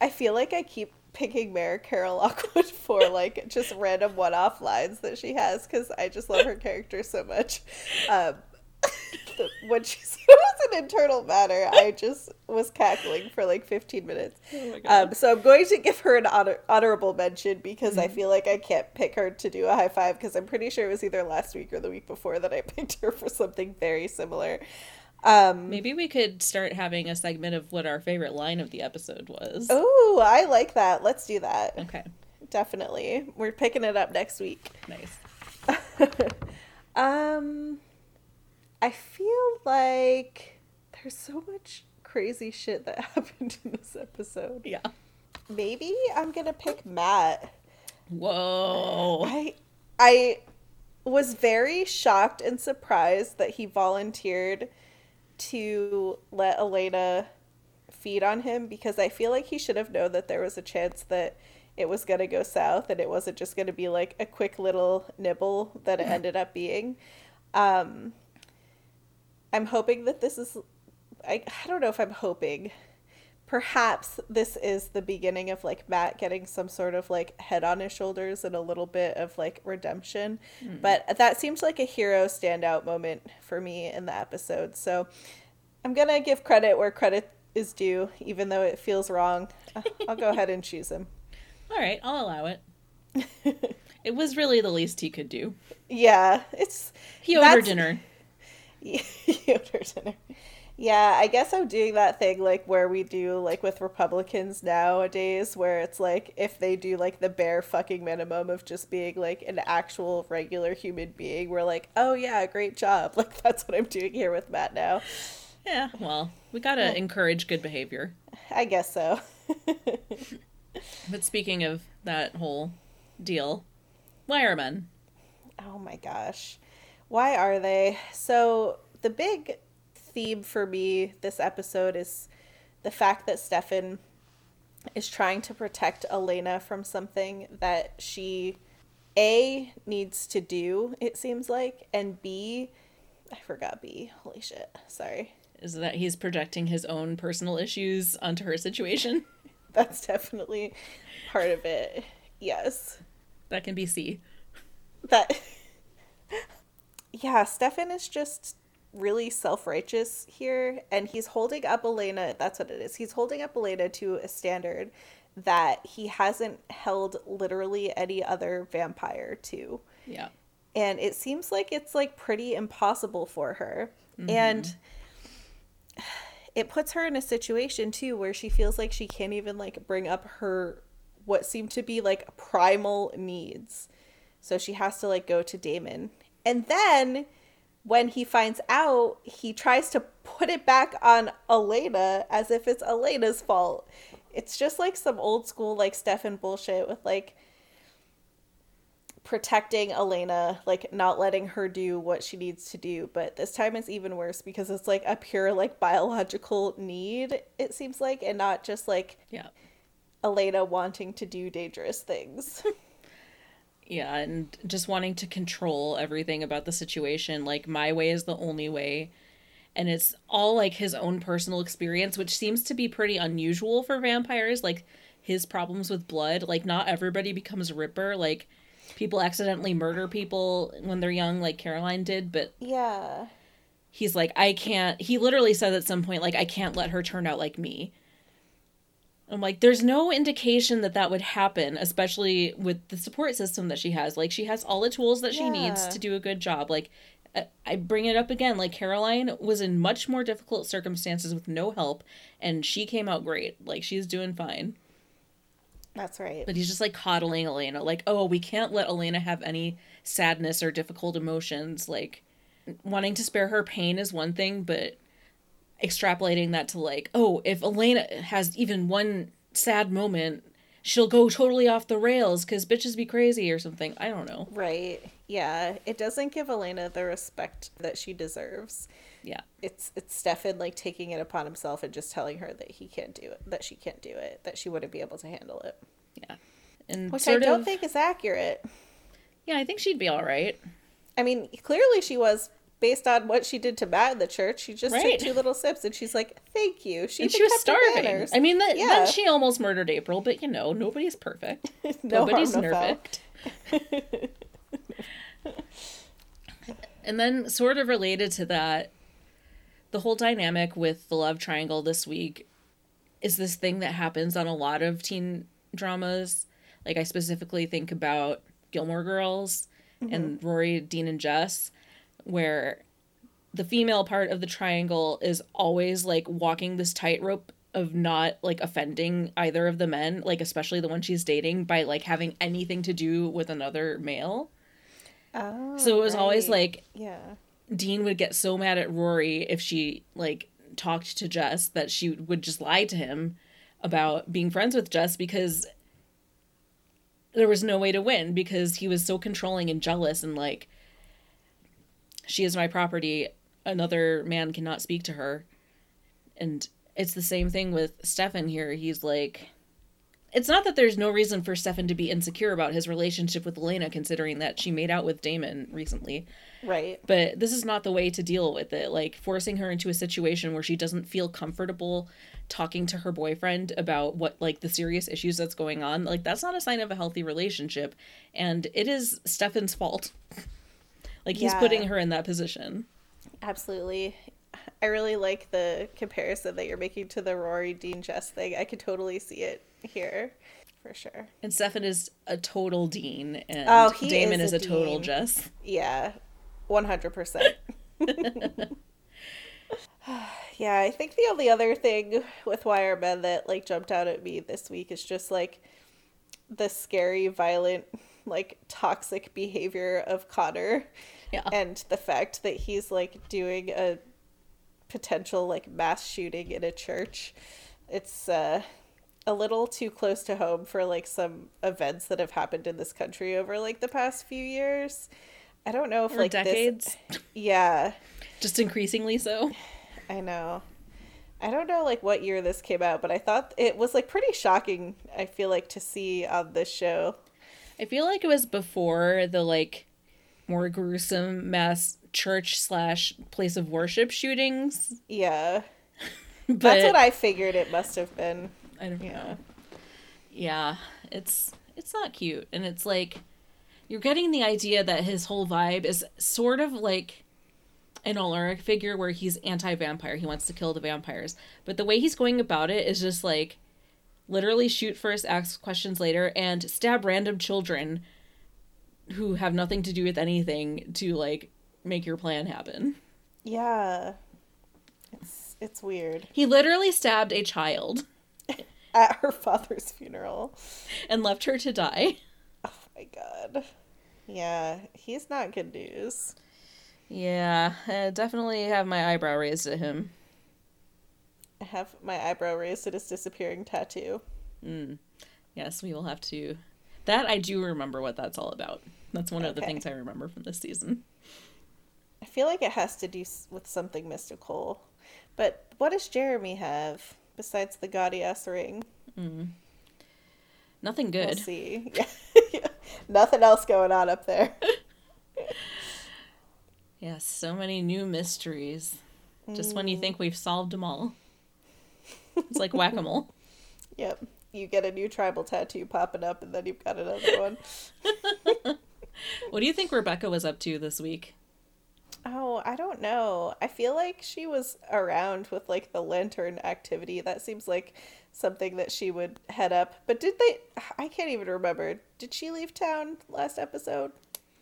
I feel like I keep picking Mayor Carol Lockwood for like just random one-off lines that she has because I just love her character so much. Um, the- when she said it was an internal matter, I just was cackling for like 15 minutes. Oh. Um, so I'm going to give her an honor- honorable mention because I feel like I can't pick her to do a high five because I'm pretty sure it was either last week or the week before that I picked her for something very similar. Um, Maybe we could start having a segment of what our favorite line of the episode was. oh, I like that. Let's do that. Okay, Definitely. We're picking it up next week. nice. Um I feel like there's so much crazy shit that happened in this episode. Yeah. Maybe I'm going to pick Matt. Whoa. I I was very shocked and surprised that he volunteered to let Elena feed on him because I feel like he should have known that there was a chance that it was going to go south and it wasn't just going to be like a quick little nibble that it ended up being. Um I'm hoping that this is I I don't know if I'm hoping perhaps this is the beginning of like Matt getting some sort of like head on his shoulders and a little bit of like redemption. But that seems like a hero standout moment for me in the episode. So I'm going to give credit where credit is due, even though it feels wrong. Uh, I'll go ahead and choose him. All right, I'll allow it. It was really the least he could do. Yeah, it's He owed her That's- dinner. Yoder. Yeah, I guess I'm doing that thing like where we do like with Republicans nowadays, where it's like if they do like the bare fucking minimum of just being like an actual regular human being, we're like, oh yeah, great job. Like that's what I'm doing here with Matt now. Yeah, well, we gotta encourage good behavior. I guess so. But speaking of that whole deal, wiremen. Oh my gosh. Why are they? So, the big theme for me this episode is the fact that Stefan is trying to protect Elena from something that she A needs to do, it seems like, and B I forgot B. Holy shit. Sorry. Is that he's projecting his own personal issues onto her situation? That's definitely part of it. Yes. That can be C. that yeah stefan is just really self-righteous here and he's holding up elena that's what it is he's holding up elena to a standard that he hasn't held literally any other vampire to. Yeah. and it seems like it's like pretty impossible for her. Mm-hmm. And it puts her in a situation too where she feels like she can't even like bring up her what seem to be like primal needs. So she has to like go to damon and then when he finds out he tries to put it back on elena as if it's elena's fault it's just like some old school like stefan bullshit with like protecting Elena, like not letting her do what she needs to do. But this time it's even worse because it's like a pure like biological need, it seems like, and not just like Yeah. Elena wanting to do dangerous things. Yeah, and just wanting to control everything about the situation. Like, my way is the only way. And it's all like his own personal experience, which seems to be pretty unusual for vampires. Like, his problems with blood. Like, not everybody becomes Ripper. Like, people accidentally murder people when they're young, like Caroline did. But yeah. he's like, I can't. He literally says at some point, like, I can't let her turn out like me. I'm like, there's no indication that that would happen, especially with the support system that she has. Like, she has all the tools that she needs to do a good job. Like, I- I bring it up again. Like, Caroline was in much more difficult circumstances with no help, and she came out great. Like, she's doing fine. That's right. But he's just like coddling Elena, like, oh, we can't let Elena have any sadness or difficult emotions. Like, wanting to spare her pain is one thing, but extrapolating that to like, oh, if Elena has even one sad moment, she'll go totally off the rails because bitches be crazy or something. I don't know. Right. Yeah. It doesn't give Elena the respect that she deserves. Yeah. It's it's Stefan like taking it upon himself and just telling her that he can't do it, that she can't do it, that she wouldn't be able to handle it. Yeah. And Which I don't of, think is accurate. yeah, I think she'd be all right. I mean, clearly she was based on what she did to Matt in the church. She just Right. took two little sips and she's like, "Thank you." She she was starving. I mean, that, Yeah. then she almost murdered April, but you know, nobody's perfect. No harm, Nobody's no perfect. and then, sort of related to that, the whole dynamic with the love triangle this week is this thing that happens on a lot of teen dramas. Like, I specifically think about Gilmore Girls and mm-hmm. Rory, Dean, and Jess, where the female part of the triangle is always like walking this tightrope of not like offending either of the men, like especially the one she's dating, by like having anything to do with another male. Oh, So it was always like yeah. Dean would get so mad at Rory if she like talked to Jess that she would just lie to him about being friends with Jess because there was no way to win because he was so controlling and jealous and like she is my property another man cannot speak to her. And it's the same thing with Stefan here. He's like it's not that there's no reason for Stefan to be insecure about his relationship with Elena considering that she made out with Damon recently. Right. but this is not the way to deal with it. Like forcing her into a situation where she doesn't feel comfortable talking to her boyfriend about what like the serious issues that's going on like that's not a sign of a healthy relationship. And it is Stefan's fault like he's Yeah. putting her in that position Absolutely. I really like the comparison that you're making to the Rory Dean Jess thing. I could totally see it here for sure. and Stefan is a total dean and Oh, Damon is is, a a total. Jess Yeah. 100%. Yeah, I think the only other thing with Wire Men that like jumped out at me this week is just like the scary, violent, like toxic behavior of Connor Yeah. and the fact that he's like doing a potential like mass shooting in a church. It's uh a little too close to home for like some events that have happened in this country over like the past few years. I don't know if Or like decades. This... Yeah, Just increasingly so. I know. I don't know like what year this came out, but I thought it was like pretty shocking. I feel like to see on this show. I feel like it was before the like more gruesome mass church slash place of worship shootings. Yeah, But that's what I figured it must have been. I don't Yeah. know. Yeah, it's it's not cute, and it's like you're getting the idea that his whole vibe is sort of like an Alaric figure where he's anti-vampire. He wants to kill the vampires, but the way he's going about it is just like literally shoot first, ask questions later, and stab random children who have nothing to do with anything to like make your plan happen. Yeah, it's it's weird. He literally stabbed a child At her father's funeral. and left her to die. Oh my god. Yeah, he's not good news. Yeah, I definitely have my eyebrow raised at him. I have my eyebrow raised at his disappearing tattoo. Mm. Yes, we will have to. That I do remember what that's all about. That's one of the things I remember from this season. I feel like it has to do with something mystical. But what does Jeremy have besides the gaudy ass ring? Mm. Nothing We'll good. see. Yeah. Nothing else going on up there. Yes, so many new mysteries. Just when you mm. think we've solved them all. It's like whack a mole. Yep. You get a new tribal tattoo popping up, and then you've got another one. What do you think Rebekah was up to this week? Oh, I don't know. I feel like she was around with like the lantern activity. That seems like something that she would head up. But did they? I can't even remember. Did she leave town last episode?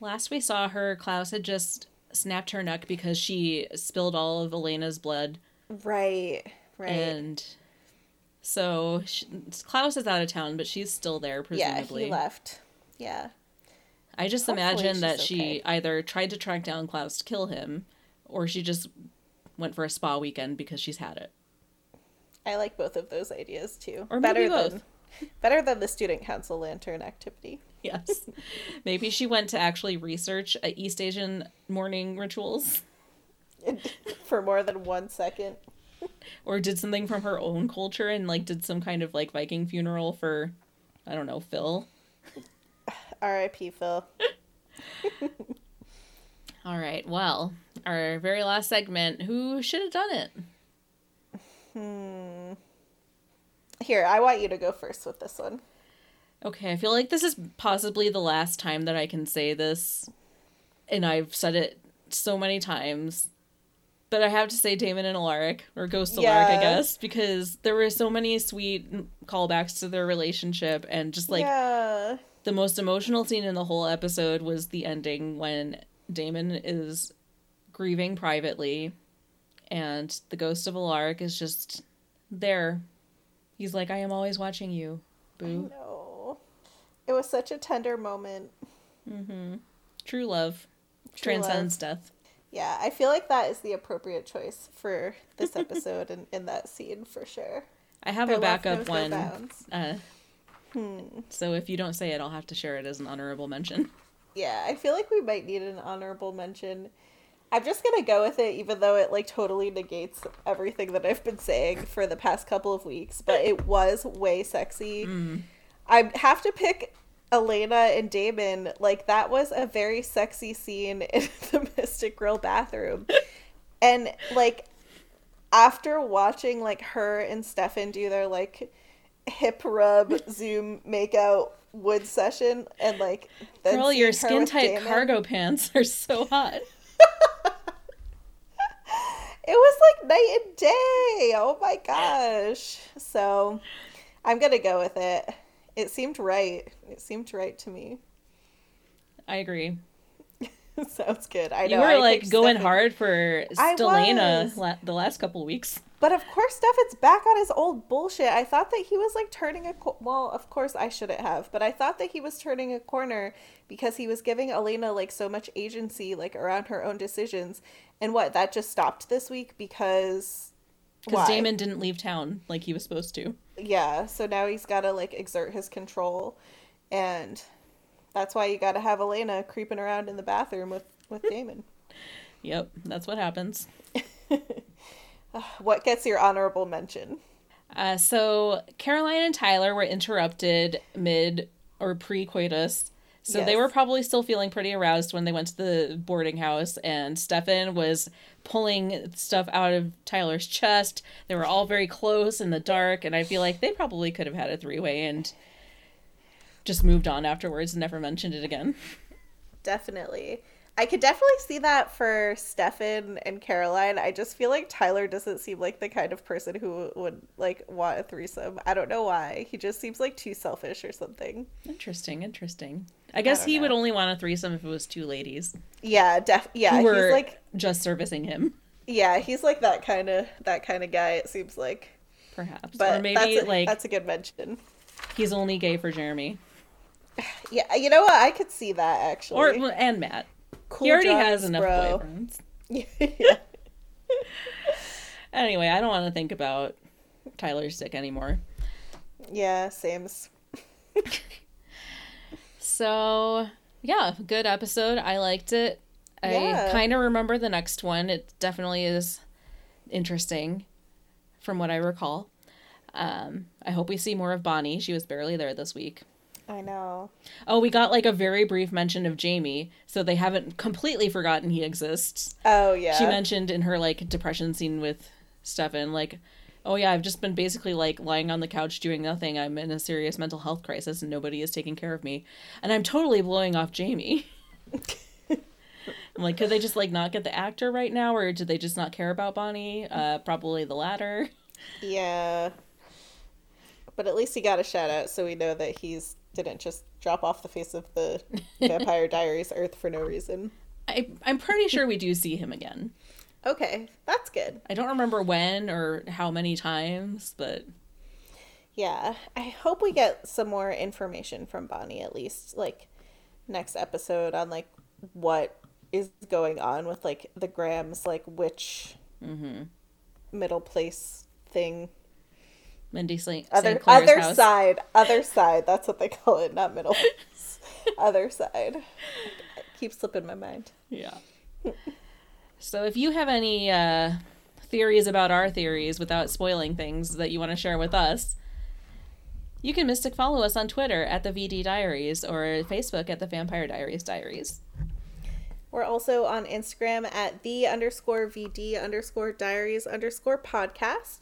Last we saw her, Klaus had just snapped her neck because she spilled all of Elena's blood. Right. Right. And so she, Klaus is out of town, but she's still there, presumably. yeah, he left. Yeah. I just Hopefully imagine that she's she okay. either tried to track down Klaus to kill him, or she just went for a spa weekend because she's had it. I like both of those ideas too. Or better both. than better than the student council lantern activity. Yes. Maybe she went to actually research uh, East Asian mourning rituals For more than one second. or did something from her own culture and like did some kind of like Viking funeral for I don't know, Phil. R.I.P. Phil. All right. Well, our very last segment, who should have done it? Hmm. Here, I want you to go first with this one. Okay, I feel like this is possibly the last time that I can say this, and I've said it so many times. But I have to say Damon and Alaric, or Ghost Alaric, I guess, because there were so many sweet callbacks to their relationship, and just like yeah. The most emotional scene in the whole episode was the ending when Damon is grieving privately, and the ghost of Alaric is just there. He's like, I am always watching you, boo. No. It was such a tender moment. Mm-hmm. True love True transcends death. Yeah, I feel like that is the appropriate choice for this episode and in that scene for sure. I have Their a backup one. Uh, Hmm. So if you don't say it, I'll have to share it as an honorable mention. Yeah, I feel like we might need an honorable mention. I'm just gonna go with it, even though it like totally negates everything that I've been saying for the past couple of weeks. But it was way sexy. I have to pick Elena and Damon. Like that was a very sexy scene in the Mystic Grill bathroom, and like after watching like her and Stefan do their like hip rub Zoom makeout wood session, and like then Girl, your skin tight Damon- cargo pants are so hot. It was like night and day. Oh my gosh. So I'm to go with it. It seemed right. It seemed right to me. I agree. Sounds good. I know. You were I like going hard for Stelena la- the last couple weeks. But of course, Stefan's back on his old bullshit. I thought that he was like turning a co- well. Of course, I shouldn't have, but I thought that he was turning a corner because he was giving Elena like so much agency, like around her own decisions. And what that just stopped this week because Because? Damon didn't leave town like he was supposed to. yeah. So now he's got to like exert his control, and that's why you got to have Elena creeping around in the bathroom with with Damon. Yep, that's what happens. what gets your honorable mention? Uh, so Caroline and Tyler were interrupted mid or pre coitus. So they were probably still feeling pretty aroused when they went to the boarding house, and Stefan was pulling stuff out of Tyler's chest. They were all very close in the dark, and I feel like they probably could have had a three way and just moved on afterwards and never mentioned it again. Definitely. I could definitely see that for Stefan and Caroline. I just feel like Tyler doesn't seem like the kind of person who would like want a threesome. I don't know why. He just seems like too selfish or something. Interesting, interesting. I guess don't he would only want a threesome if it was two ladies Yeah, def yeah, who were he's like just servicing him, yeah, he's like that kind of that kind of guy it seems like. perhaps. But or maybe that's a, like that's a good mention. he's only gay for Jeremy. Yeah, you know what? I could see that actually. Or and Matt. Cool he already drugs, has enough bro. boyfriends. yeah. Anyway, I don't want to think about Tyler's dick anymore. Yeah, same's. So yeah, good episode. I liked it. I Yeah. kind of remember the next one. It definitely is interesting, from what I recall. Um, I hope we see more of Bonnie. She was barely there this week. I know. Oh, we got like a very brief mention of Jamie, so they haven't completely forgotten he exists. Oh yeah. She mentioned in her like depression scene with Stefan, like, oh yeah, I've just been basically like lying on the couch doing nothing. I'm in a serious mental health crisis and nobody is taking care of me. And I'm totally blowing off Jamie. I'm like, could they just like not get the actor right now, or did they just not care about Bonnie? Uh, probably the latter. Yeah. But at least he got a shout out so we know that he's didn't just drop off the face of the Vampire Diaries earth for no reason. I I'm pretty sure we do see him again. Okay, that's good. I don't remember when or how many times, but Yeah. I hope we get some more information from Bonnie at least like next episode on like what is going on with like the Grams like which mm-hmm. middle place thing Mindy St. other. Other house. side other side that's what they call it not middle other side keep slipping my mind Yeah. so if you have any uh, theories about our theories without spoiling things that you want to share with us, you can mystic follow us on Twitter at the VD Diaries or Facebook at the Vampire Diaries Diaries. we're also on instagram at the underscore vd underscore diaries underscore podcast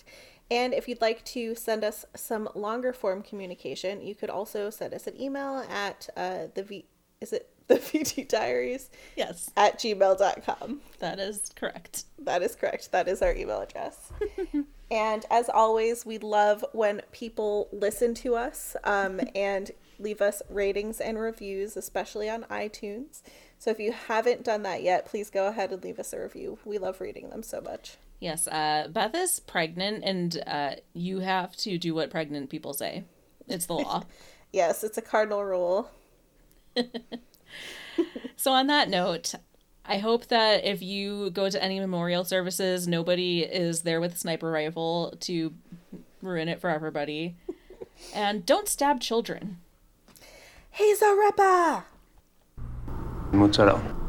and if you'd like to send us some longer form communication you could also send us an email at uh, the v is it the VD diaries Yes, at gmail.com that is correct. That is correct. That is our email address. and as always, we love when people listen to us um, and leave us ratings and reviews, especially on iTunes. So if you haven't done that yet, please go ahead and leave us a review. We love reading them so much. Yes, uh, Beth is pregnant, and uh, you have to do what pregnant people say. It's the law. Yes, it's a cardinal rule. So on that note, I hope that if you go to any memorial services, nobody is there with a sniper rifle to ruin it for everybody. And don't stab children. He's a ripper! mozzarella.